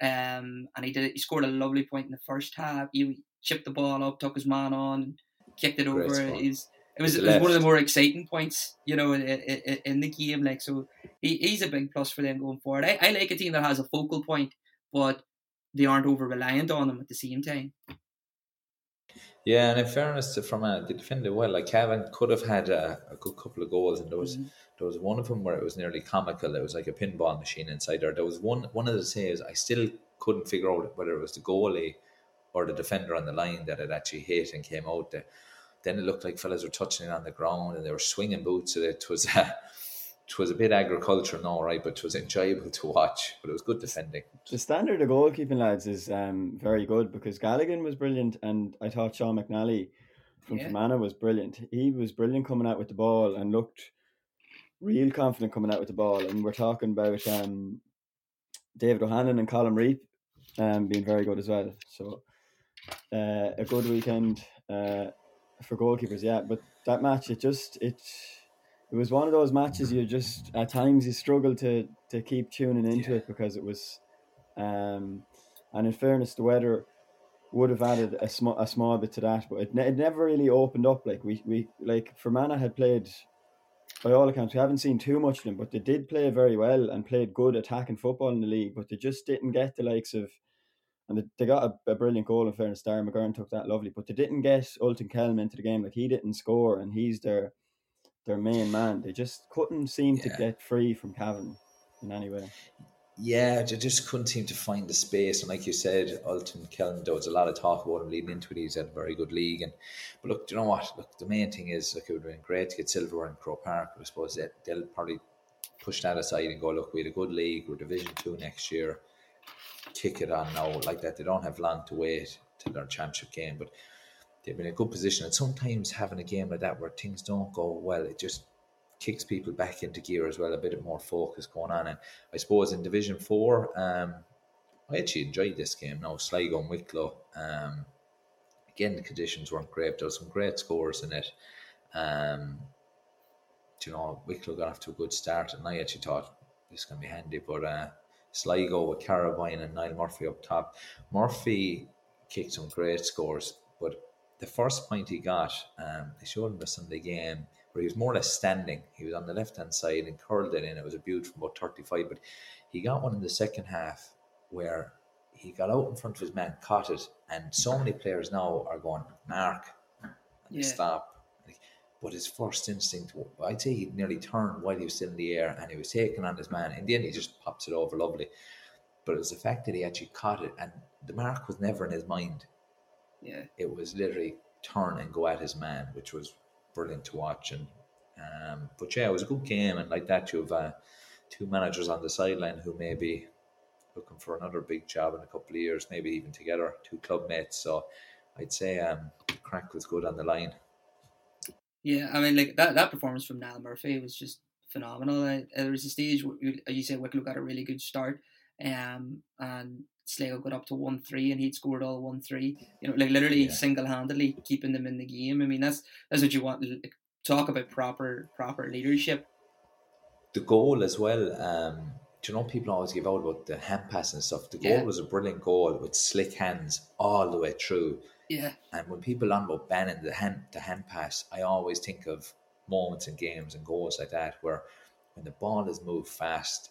Um, and he did he scored a lovely point in the first half. He chipped the ball up, took his man on, kicked it over. He's it was, it was one of the more exciting points, you know, in, in, in, the game. Like so, he, he's a big plus for them going forward. I, I like a team that has a focal point, but they aren't over reliant on them at the same time. Yeah, and in fairness to from a, they defended well. Like Cavan could have had a, a good couple of goals, and there was mm-hmm. there was one of them where it was nearly comical. It was like a pinball machine inside there. There was one one of the saves I still couldn't figure out whether it was the goalie or the defender on the line that had actually hit and came out. There then it looked like fellas were touching it on the ground and they were swinging boots. It was uh, it was a bit agricultural, all right, but it was enjoyable to watch. But it was good defending. The standard of goalkeeping, lads, is um, very good because Galligan was brilliant, and I thought Sean McNally from yeah. Fermanagh was brilliant. He was brilliant coming out with the ball and looked real confident coming out with the ball. And we're talking about um, David O'Hanlon and Colm Reape um, being very good as well. So uh, a good weekend. Uh, for goalkeepers, yeah. But that match, it just it it was one of those matches you just at times you struggle to to keep tuning into yeah. it because it was, um, and in fairness, the weather would have added a small a small bit to that, but it, it never really opened up. Like we we like Fermanagh had played. By all accounts, we haven't seen too much of them, but they did play very well and played good attacking football in the league. But they just didn't get the likes of and they, they got a, a, brilliant goal in fairness. Darren McGurn took that lovely, but they didn't get Ultan Kelm into the game. Like he didn't score, and he's their their main man. They just couldn't seem yeah. to get free from Cavan in any way. Yeah, they just couldn't seem to find the space. And like you said, Ultan Kelm, there was a lot of talk about him leading into it. He's had a very good league. And but look, do you know what? Look, the main thing is like it would have been great to get silver in Croke Park. I suppose that they'll probably push that aside and go, look, we had a good league. We're Division Two next year kick it on now like that. They don't have long to wait till their championship game, but they've been in a good position. And sometimes having a game like that where things don't go well, it just kicks people back into gear as well. A bit more focus going on. And I suppose in Division Four, um, I actually enjoyed this game. Now Sligo and Wicklow. Um, again, the conditions weren't great. There was some great scores in it. Um, you know, Wicklow got off to a good start, and I actually thought this is going to be handy, but. Uh, Sligo with Carrabine and Niall Murphy up top. Murphy kicked some great scores, but the first point he got, um, they showed him the Sunday game where he was more or less standing. He was on the left hand side and curled it in. It was a beaut from about 35, but he got one in the second half where he got out in front of his man, caught it, and so many players now are going, Mark, and yeah. stop but his first instinct, I'd say he nearly turned while he was still in the air and he was taking on his man. In the end, he just pops it over lovely. But it was the fact that he actually caught it and the mark was never in his mind. Yeah. It was literally turn and go at his man, which was brilliant to watch. And um, But yeah, it was a good game. And like that, you have uh, two managers on the sideline who may be looking for another big job in a couple of years, maybe even together, two club mates. So I'd say um, the crack was good on the line. Yeah, I mean, like that, that performance from Niall Murphy was just phenomenal. Uh, there was a stage where you said Wicklow got a really good start, um, and Sligo got up to one three, and he'd scored all one three. You know, like literally yeah. single handedly keeping them in the game. I mean, that's that's what you want. Like, talk about proper proper leadership. The goal as well. Um, do you know people always give out about the hand pass and stuff? The goal yeah. was a brilliant goal with slick hands all the way through. Yeah. And when people learn about banning the hand the hand pass, I always think of moments in games and goals like that where when the ball is moved fast,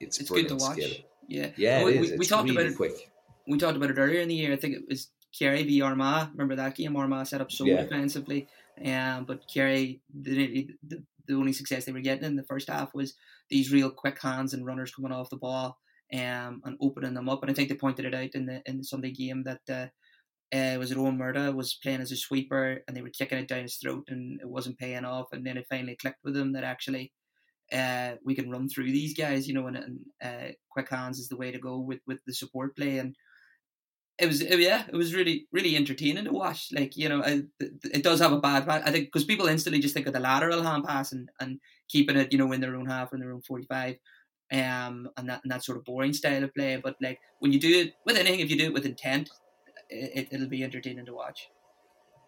it's, it's brilliant skill. Yeah, Yeah, we, is. we, we It's talked really about it. quick. We talked about it earlier in the year. I think it was Kerry v Armagh. Remember that game? Armagh set up so Yeah. defensively, um, but Kerry the, the the only success they were getting in the first half was these real quick hands and runners coming off the ball, um, and opening them up. And I think they pointed it out in the in the Sunday game that. Uh, uh, was it Owen Murda was playing as a sweeper and they were kicking it down his throat and it wasn't paying off and then it finally clicked with him that actually uh, we can run through these guys, you know, and, and uh, quick hands is the way to go with, with the support play. And it was, yeah, it was really, really entertaining to watch. Like, you know, it, it does have a bad, I think, because people instantly just think of the lateral hand pass and, and keeping it, you know, in their own half or in their own 45. Um, and that, and that sort of boring style of play. But like when you do it with anything, if you do it with intent, it, it'll be entertaining to watch.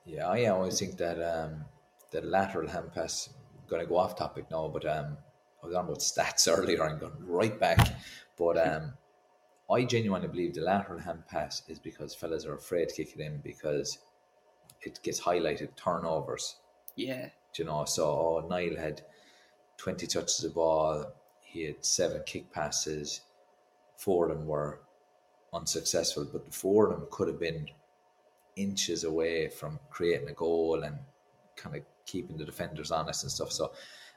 Yeah, I always think that um, the lateral hand pass. Going to go off topic now, but um, I was on about stats earlier. I'm going right back, but um, I genuinely believe the lateral hand pass is because fellas are afraid to kick it in because it gets highlighted turnovers. Yeah, Do you know, so oh, Niall had twenty touches of ball. He had seven kick passes. Four of them were unsuccessful, but the four of them could have been inches away from creating a goal and kind of keeping the defenders honest and stuff. So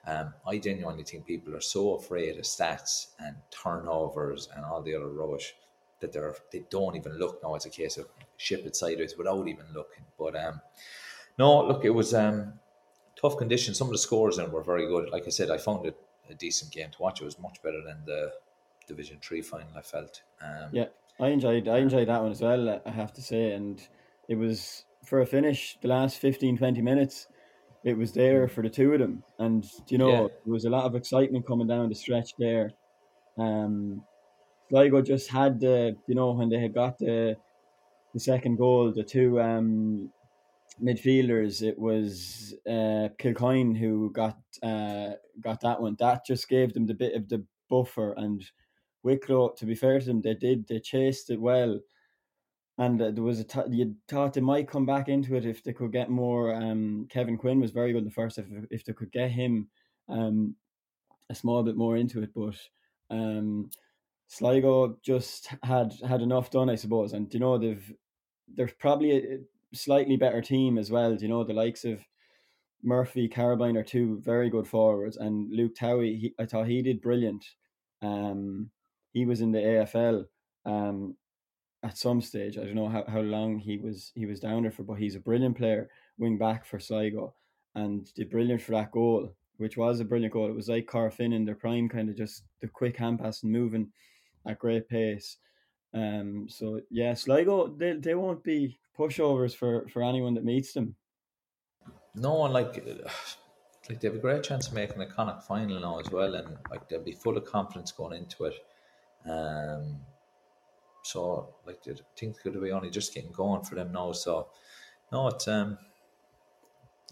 um, I genuinely think people are so afraid of stats and turnovers and all the other rubbish that they're they don't even look now. It's a case of ship it sideways without even looking. But um, no, look, it was um, tough conditions. Some of the scores in were very good. Like I said, I found it a decent game to watch. It was much better than the Division Three final. I felt. Um, Yeah, I enjoyed I enjoyed that one as well. I have to say, and it was for a finish. The last 15, 20 minutes, it was there for the two of them, and you know Yeah. there was a lot of excitement coming down the stretch there. Um, Sligo just had the you know when they had got the the second goal, the two um midfielders. It was uh, Kilcoyne who got uh, got that one. That just gave them the bit of the buffer. And Wicklow, to be fair to them, they did they chased it well. And uh, there was a t- you thought they might come back into it if they could get more. Um, Kevin Quinn was very good in the first. If if they could get him um, a small bit more into it, but um, Sligo just had had enough done, I suppose. And you know they've there's probably a, a slightly better team as well. You know the likes of Murphy, Carrabine are two very good forwards, and Luke Towey. He, I thought he did brilliant. Um, he was in the AFL. Um, at some stage. I don't know how, how long he was he was down there for, but he's a brilliant player, wing back for Sligo, and did brilliant for that goal, which was a brilliant goal. It was like Carfin in their prime, kind of just the quick hand pass and moving at great pace. Um, so yeah, Sligo they they won't be pushovers for for anyone that meets them. No one like like they have a great chance of making a Connacht final now as well, and like they'll be full of confidence going into it. Um, so like I think could be only just getting going for them now. So no, it's um,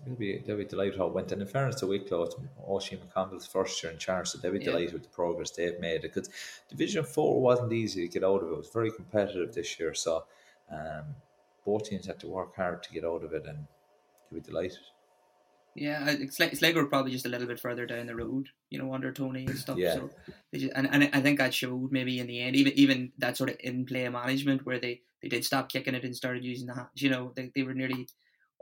they'll be they'll be delighted how it went. And in fairness to Wicklow, it's Oisín McConville's first year in charge, so they'll be Yeah. delighted with the progress they've made. Because Division Four wasn't easy to get out of. It was very competitive this year, so um, both teams had to work hard to get out of it, and they'll be delighted. Yeah, I- it's like Sligo were probably just a little bit further down the road, you know, under Tony and stuff. Yeah. So they just, and, and I think that showed maybe in the end, even even that sort of in play management where they, they did stop kicking it and started using the hands. You know, they, they were nearly.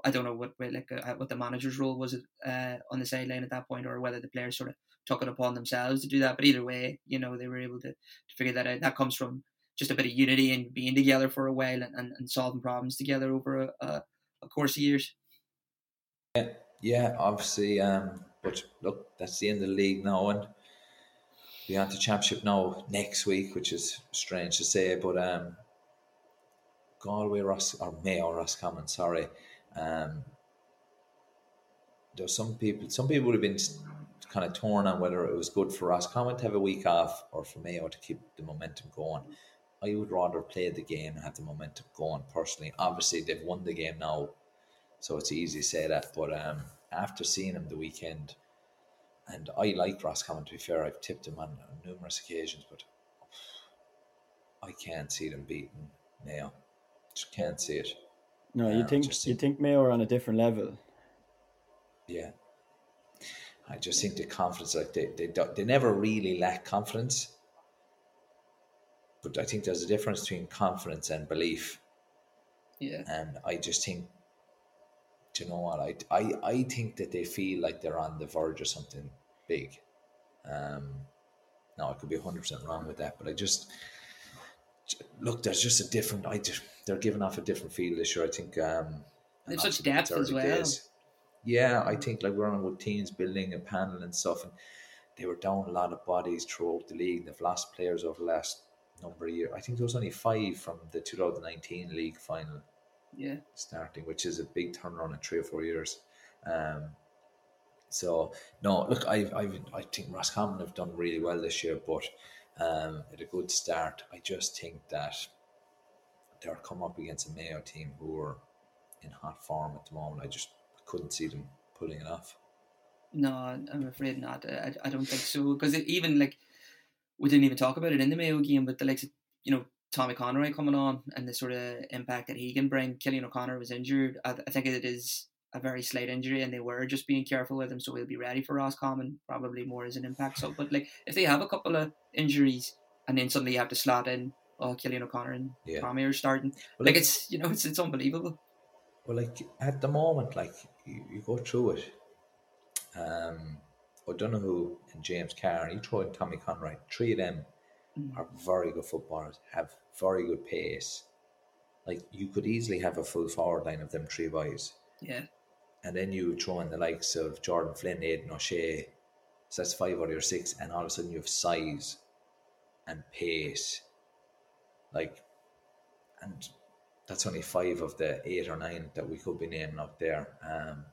I don't know what what, like uh, what the manager's role was uh, on the sideline at that point, or whether the players sort of took it upon themselves to do that. But either way, you know, they were able to, to figure that out. That comes from just a bit of unity and being together for a while and, and, and solving problems together over a, a, a course of years. Yeah, obviously. Um, but look, that's the end of the league now, and we on to championship now next week, which is strange to say, but um, Galway Ross or Mayo Roscommon, sorry. Um, there's some people. Some people would have been kind of torn on whether it was good for Roscommon to have a week off or for Mayo to keep the momentum going. I would rather play the game and have the momentum going personally. Obviously, they've won the game now, so it's easy to say that. But um, after seeing them the weekend, and I like Roscommon to be fair, I've tipped him on, on numerous occasions, but I can't see them beating Mayo. Just can't see it. No, Yeah, you think just you think- think Mayo are on a different level. Yeah. I just think the confidence, like they, they, they never really lack confidence. but I think there's a difference between confidence and belief. Yeah. And I just think, do you know what? I, I, I think that they feel like they're on the verge of something big. Um, now I could be 100% wrong with that, but I just look, there's just a different, I just, they're giving off a different feel this year. I think, um, They've such depth as well. days. Yeah, I think like we're on with teams building a panel and stuff, and they were down a lot of bodies throughout the league. They've lost players over the last number of years. I think there was only five from the 2019 league final Yeah. starting, which is a big turnaround in three or four years. Um, so no, look, I've, I've I think Roscommon have done really well this year, but um, at a good start. I just think that they're come up against a Mayo team who are in hot form at the moment. I just couldn't see them pulling it off. No, I'm afraid not. I, I don't think so. Because even like we didn't even talk about it in the Mayo game, but the likes of you know Tommy Conroy coming on and the sort of impact that he can bring. Cillian O'Connor was injured. I, I think it is a very slight injury, and they were just being careful with him, so he'll be ready for Roscommon probably more as an impact sub. But like if they have a couple of injuries and then suddenly you have to slot in, oh Cillian O'Connor and Yeah. Tommy are starting. Well, like like- it's you know it's it's unbelievable. Well, like at the moment, like you, you go through it. Um, O'Donoghue and James Carr, and you throw in Tommy Conroy. Three of them are very good footballers, have very good pace. Like you could easily have a full forward line of them three boys, Yeah, and then you throw in the likes of Jordan Flynn, Aidan O'Shea. So that's five out of your six, and all of a sudden you have size and pace. Like, and that's only five of the eight or nine that we could be naming up there. Um,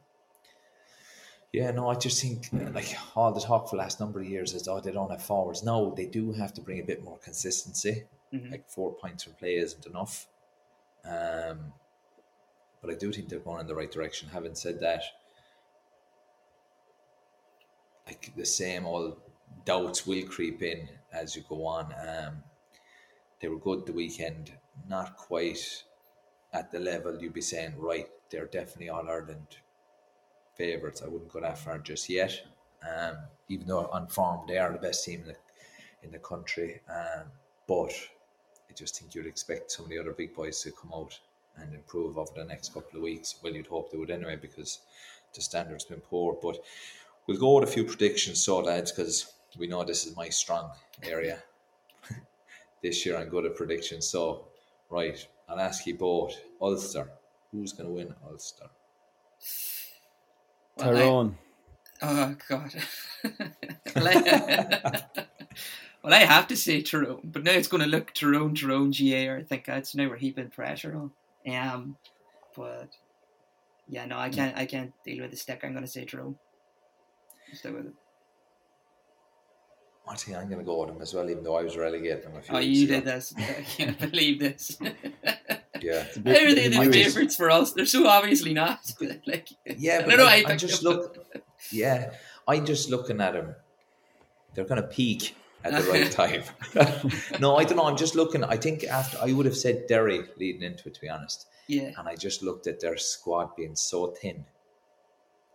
yeah, no, I just think like all the talk for the last number of years is oh they don't have forwards. No, they do have to bring a bit more consistency. Like four points from play isn't enough. Um, but I do think they're going in the right direction. Having said that, like the same old doubts will creep in as you go on. Um, they were good the weekend, not quite at the level you'd be saying, right, they're definitely All Ireland favourites. I wouldn't go that far just yet. Um, even though on form they are the best team in the in the country. Um, but I just think you'd expect some of the other big boys to come out and improve over the next couple of weeks. Well, you'd hope they would anyway because the standard's been poor. But we'll go with a few predictions, so lads, because we know this is my strong area. this year I'm good at predictions. So, right, I'll ask you both. Ulster, who's going to win Ulster? Well, I- Tyrone. Oh God. well, I, have to say Tyrone, but now it's going to look Tyrone, Tyrone, GA. or I think that's now we're heaping pressure on. Um, but yeah, no, I can't. I can't deal with the stick. I'm going to say Tyrone. Stick with it. I think I'm going to go with him as well, even though I was relegated him a few Oh, weeks you ago. did this. I can't believe this. Yeah. How are they the favourites for us? They're so obviously not. like, Yeah, I but don't know. like, I I'm picked just them. look. Yeah, I'm just looking at them. They're going to peak at the right time. no, I don't know. I'm just looking. I think after I would have said Derry leading into it, to be honest. Yeah, And I just looked at their squad being so thin,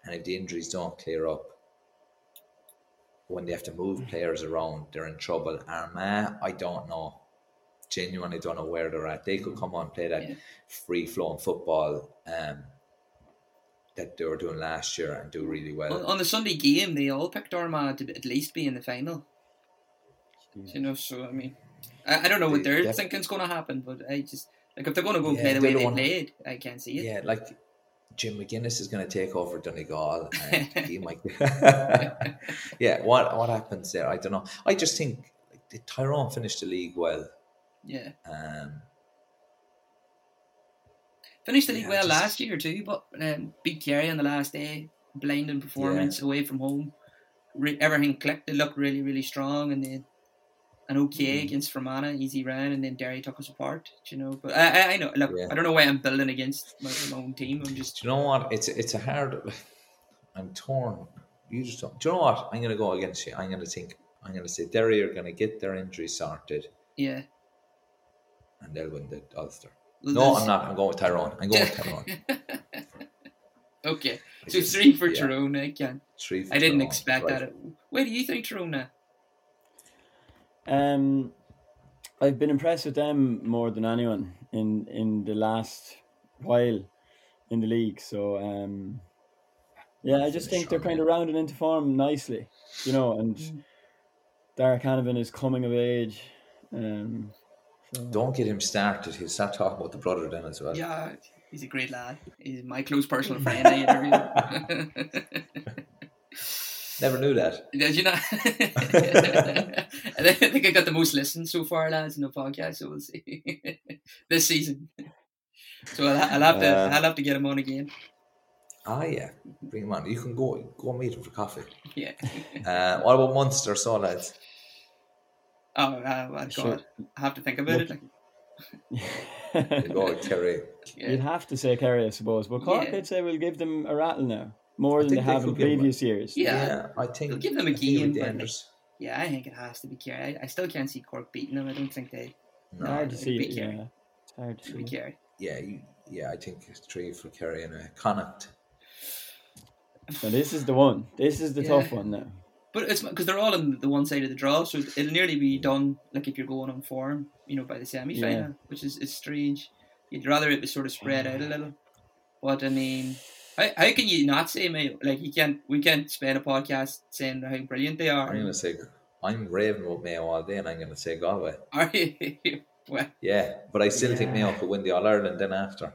and if the injuries don't clear up, when they have to move players around, they're in trouble. Armagh, I don't know. Genuinely don't know where they're at. They could come on and play that Yeah. free flowing football um, that they were doing last year and do really well. on, on the Sunday game, they all picked Armagh to at least be in the final. You know, so I mean, I, I don't know what They they're def- thinking's going to happen, but I just like if they're going to go Yeah, play the way they played, I can't see it. Yeah, like Jim McGuinness is going to take over Donegal, and he might. yeah, what what happens there? I don't know. I just think like, Tyrone finished the league well? Yeah. Um, Finished the league Yeah, well just- last year too, but um, beat Kerry on the last day, blinding performance away from home. Re- everything clicked. They looked really, really strong, and then an okay Mm. against Fermanagh, easy ran, and then Derry took us apart. You know, but I, I, know. Look, Yeah. I don't know why I'm building against my, my own team. I'm just do you know what? It's it's a hard. I'm torn. You just don't. Do you know what? I'm going to go against you. I'm going to think. I'm going to say Derry are going to get their injury sorted, yeah. and they'll win the Ulster. Well, No, I'm not. I'm going with Tyrone. I'm going with Tyrone. okay, so three for yeah. Tyrone. I can. Three. For I didn't Tyrone. expect Right. that. Where do you think Tyrone? Now? Um, I've been impressed with them more than anyone in in the last while in the league. So um, yeah, I just think they're kind of rounding into form nicely, you know. And Mm. Darragh Canavan is coming of age. Um, so Don't get him started. He'll start talking about the brother then as well. Yeah, he's a great lad. He's my close personal friend. I interviewed. Never knew that. Did you not? and I think I got the most listens so far, lads, in the podcast. So we'll see this season. So I'll, I'll have to Uh, I'll have to get him on again. Ah, yeah. Bring him on. You can go go and meet him for coffee. Yeah. Uh, what about Munster, so lads? Oh, uh, well, Sure. I have to think about it. Like, you go, Kerry. Yeah. You'd have to say Kerry, I suppose. But Cork, Yeah. I'd say, we'll give them a rattle now. More than they think they have in could a- previous years. Yeah. I think They'll give them a think it'll game, but, like, dangerous. Yeah, I think it has to be Kerry. I, I still can't see Cork beating them. I don't think they. It's hard to it'll see. be it, Kerry. Yeah. It's hard to It'll be see. Kerry. Yeah, you, yeah. I think it's three for Kerry and a Connacht. But this is the one. This is the Yeah. tough one now. But it's because they're all on the one side of the draw, so it'll nearly be done. Like if you're going on form, you know, by the semi final, Yeah. which is, is strange. You'd rather it was sort of spread out a little. But I mean, how, how can you not say Mayo? Like you can't. We can't spend a podcast saying how brilliant they are. I'm gonna say I'm raving about Mayo all day, and I'm gonna say Galway. Are you? well, Yeah, but I still think Yeah. Mayo could win the All Ireland then after.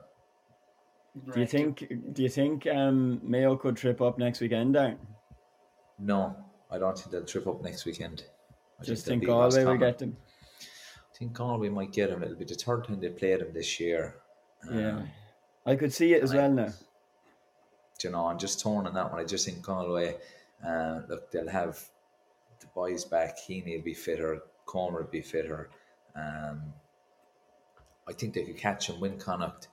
Do you think? Do you think um, Mayo could trip up next weekend, Darran? No, I don't think they'll trip up next weekend. I Just they'll think Galway will get them. I think Galway might get them. It'll be the third time they played them this year. Yeah, Um, I could see it as I- well now. You know, I'm just torn on that one. I just think Galway, uh, look, they'll have the boys back. Heaney will be fitter. Comer will be fitter. Um, I think they could catch and win Connacht.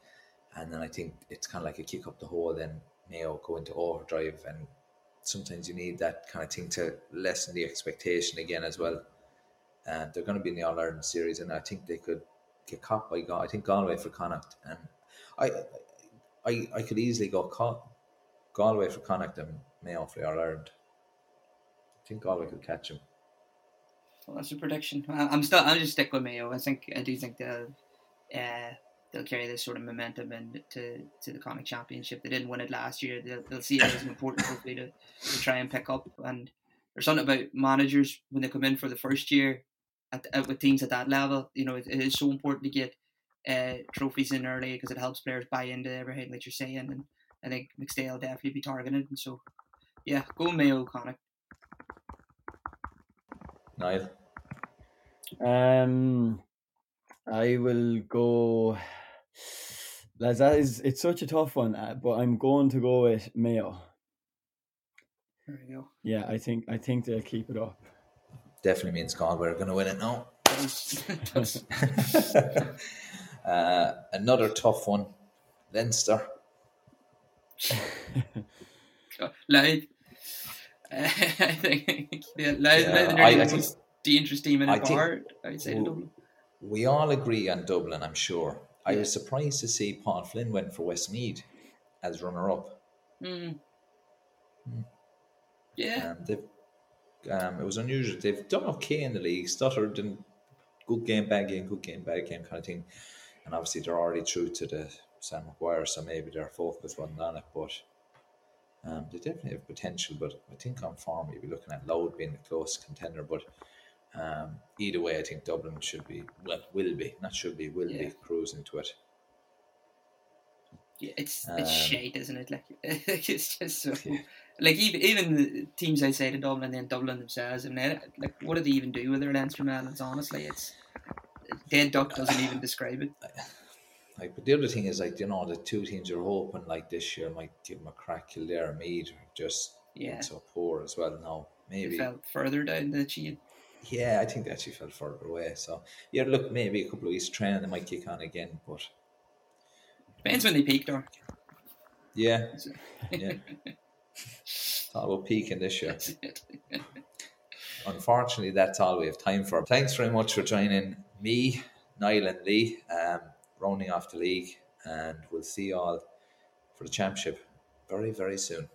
And then I think it's kind of like a kick up the hole. Then Mayo go into overdrive. And sometimes you need that kind of thing to lessen the expectation again as well. And they're going to be in the All Ireland series. And I think they could get caught by Gal- I think Galway for Connacht. And I, I, I could easily go caught. Galway for Connacht and Mayo for All Ireland. I think Galway could catch him. Well, that's a prediction. I'm still. I'm just stick with Mayo. I think. I do think they'll. Uh, they'll carry this sort of momentum and to to the Connacht Championship. They didn't win it last year. They'll, they'll see it as an important trophy to, to try and pick up. And there's something about managers when they come in for the first year at, at with teams at that level. You know, it, it is so important to get uh, trophies in early because it helps players buy into everything that you're saying. And I think McStay will definitely be targeted. And so, yeah, go Mayo, Connacht. Niall. Um, I will go. Lads, that is it's such a tough one, uh, but I'm going to go with Mayo. There we go. Yeah, I think I think they'll keep it up. Definitely means Galway are going to win it now. Does- does. Uh, another tough one. Leinster. Louth. I think yeah, Louth, Yeah, are I- the I think- dangerous team in I a think- part. I would say Dublin. We all agree on Dublin, I'm sure. I was surprised to see Paul Flynn went for Westmeath as runner up. Mm. Yeah, Um, they've, um, it was unusual. They've done okay in the league, stuttered and good game, bad game, good game, bad game kind of thing. And obviously they're already through to the Sam Maguire, so maybe their focus wasn't on it. But um, they definitely have potential. But I think on form, you'd be looking at Louth being a close contender. But um, either way, I think Dublin should be, well, will be, not should be, will Yeah. be cruising to it. yeah, it's Um, it's shite, isn't it? Like it's just so Yeah. like even even the teams outside of Dublin and then Dublin themselves. I mean, like what do they even do with their Leinster medals? Honestly, it's dead duck doesn't even describe it. Like, but the other thing is, like, you know, the two teams you're hoping, like, this year might give them a crack. Kildare Meath just Yeah. so poor as well now. They Maybe fell further down the chain. Yeah, I think they actually fell further away. So yeah, look, maybe a couple of weeks training they might kick on again. But Depends when they peaked, or yeah, yeah. Thought about peaking this year. Unfortunately, that's all we have time for. Thanks very much for joining me, Niall and Lee, um, rounding off the league, and we'll see you all for the championship very, very soon.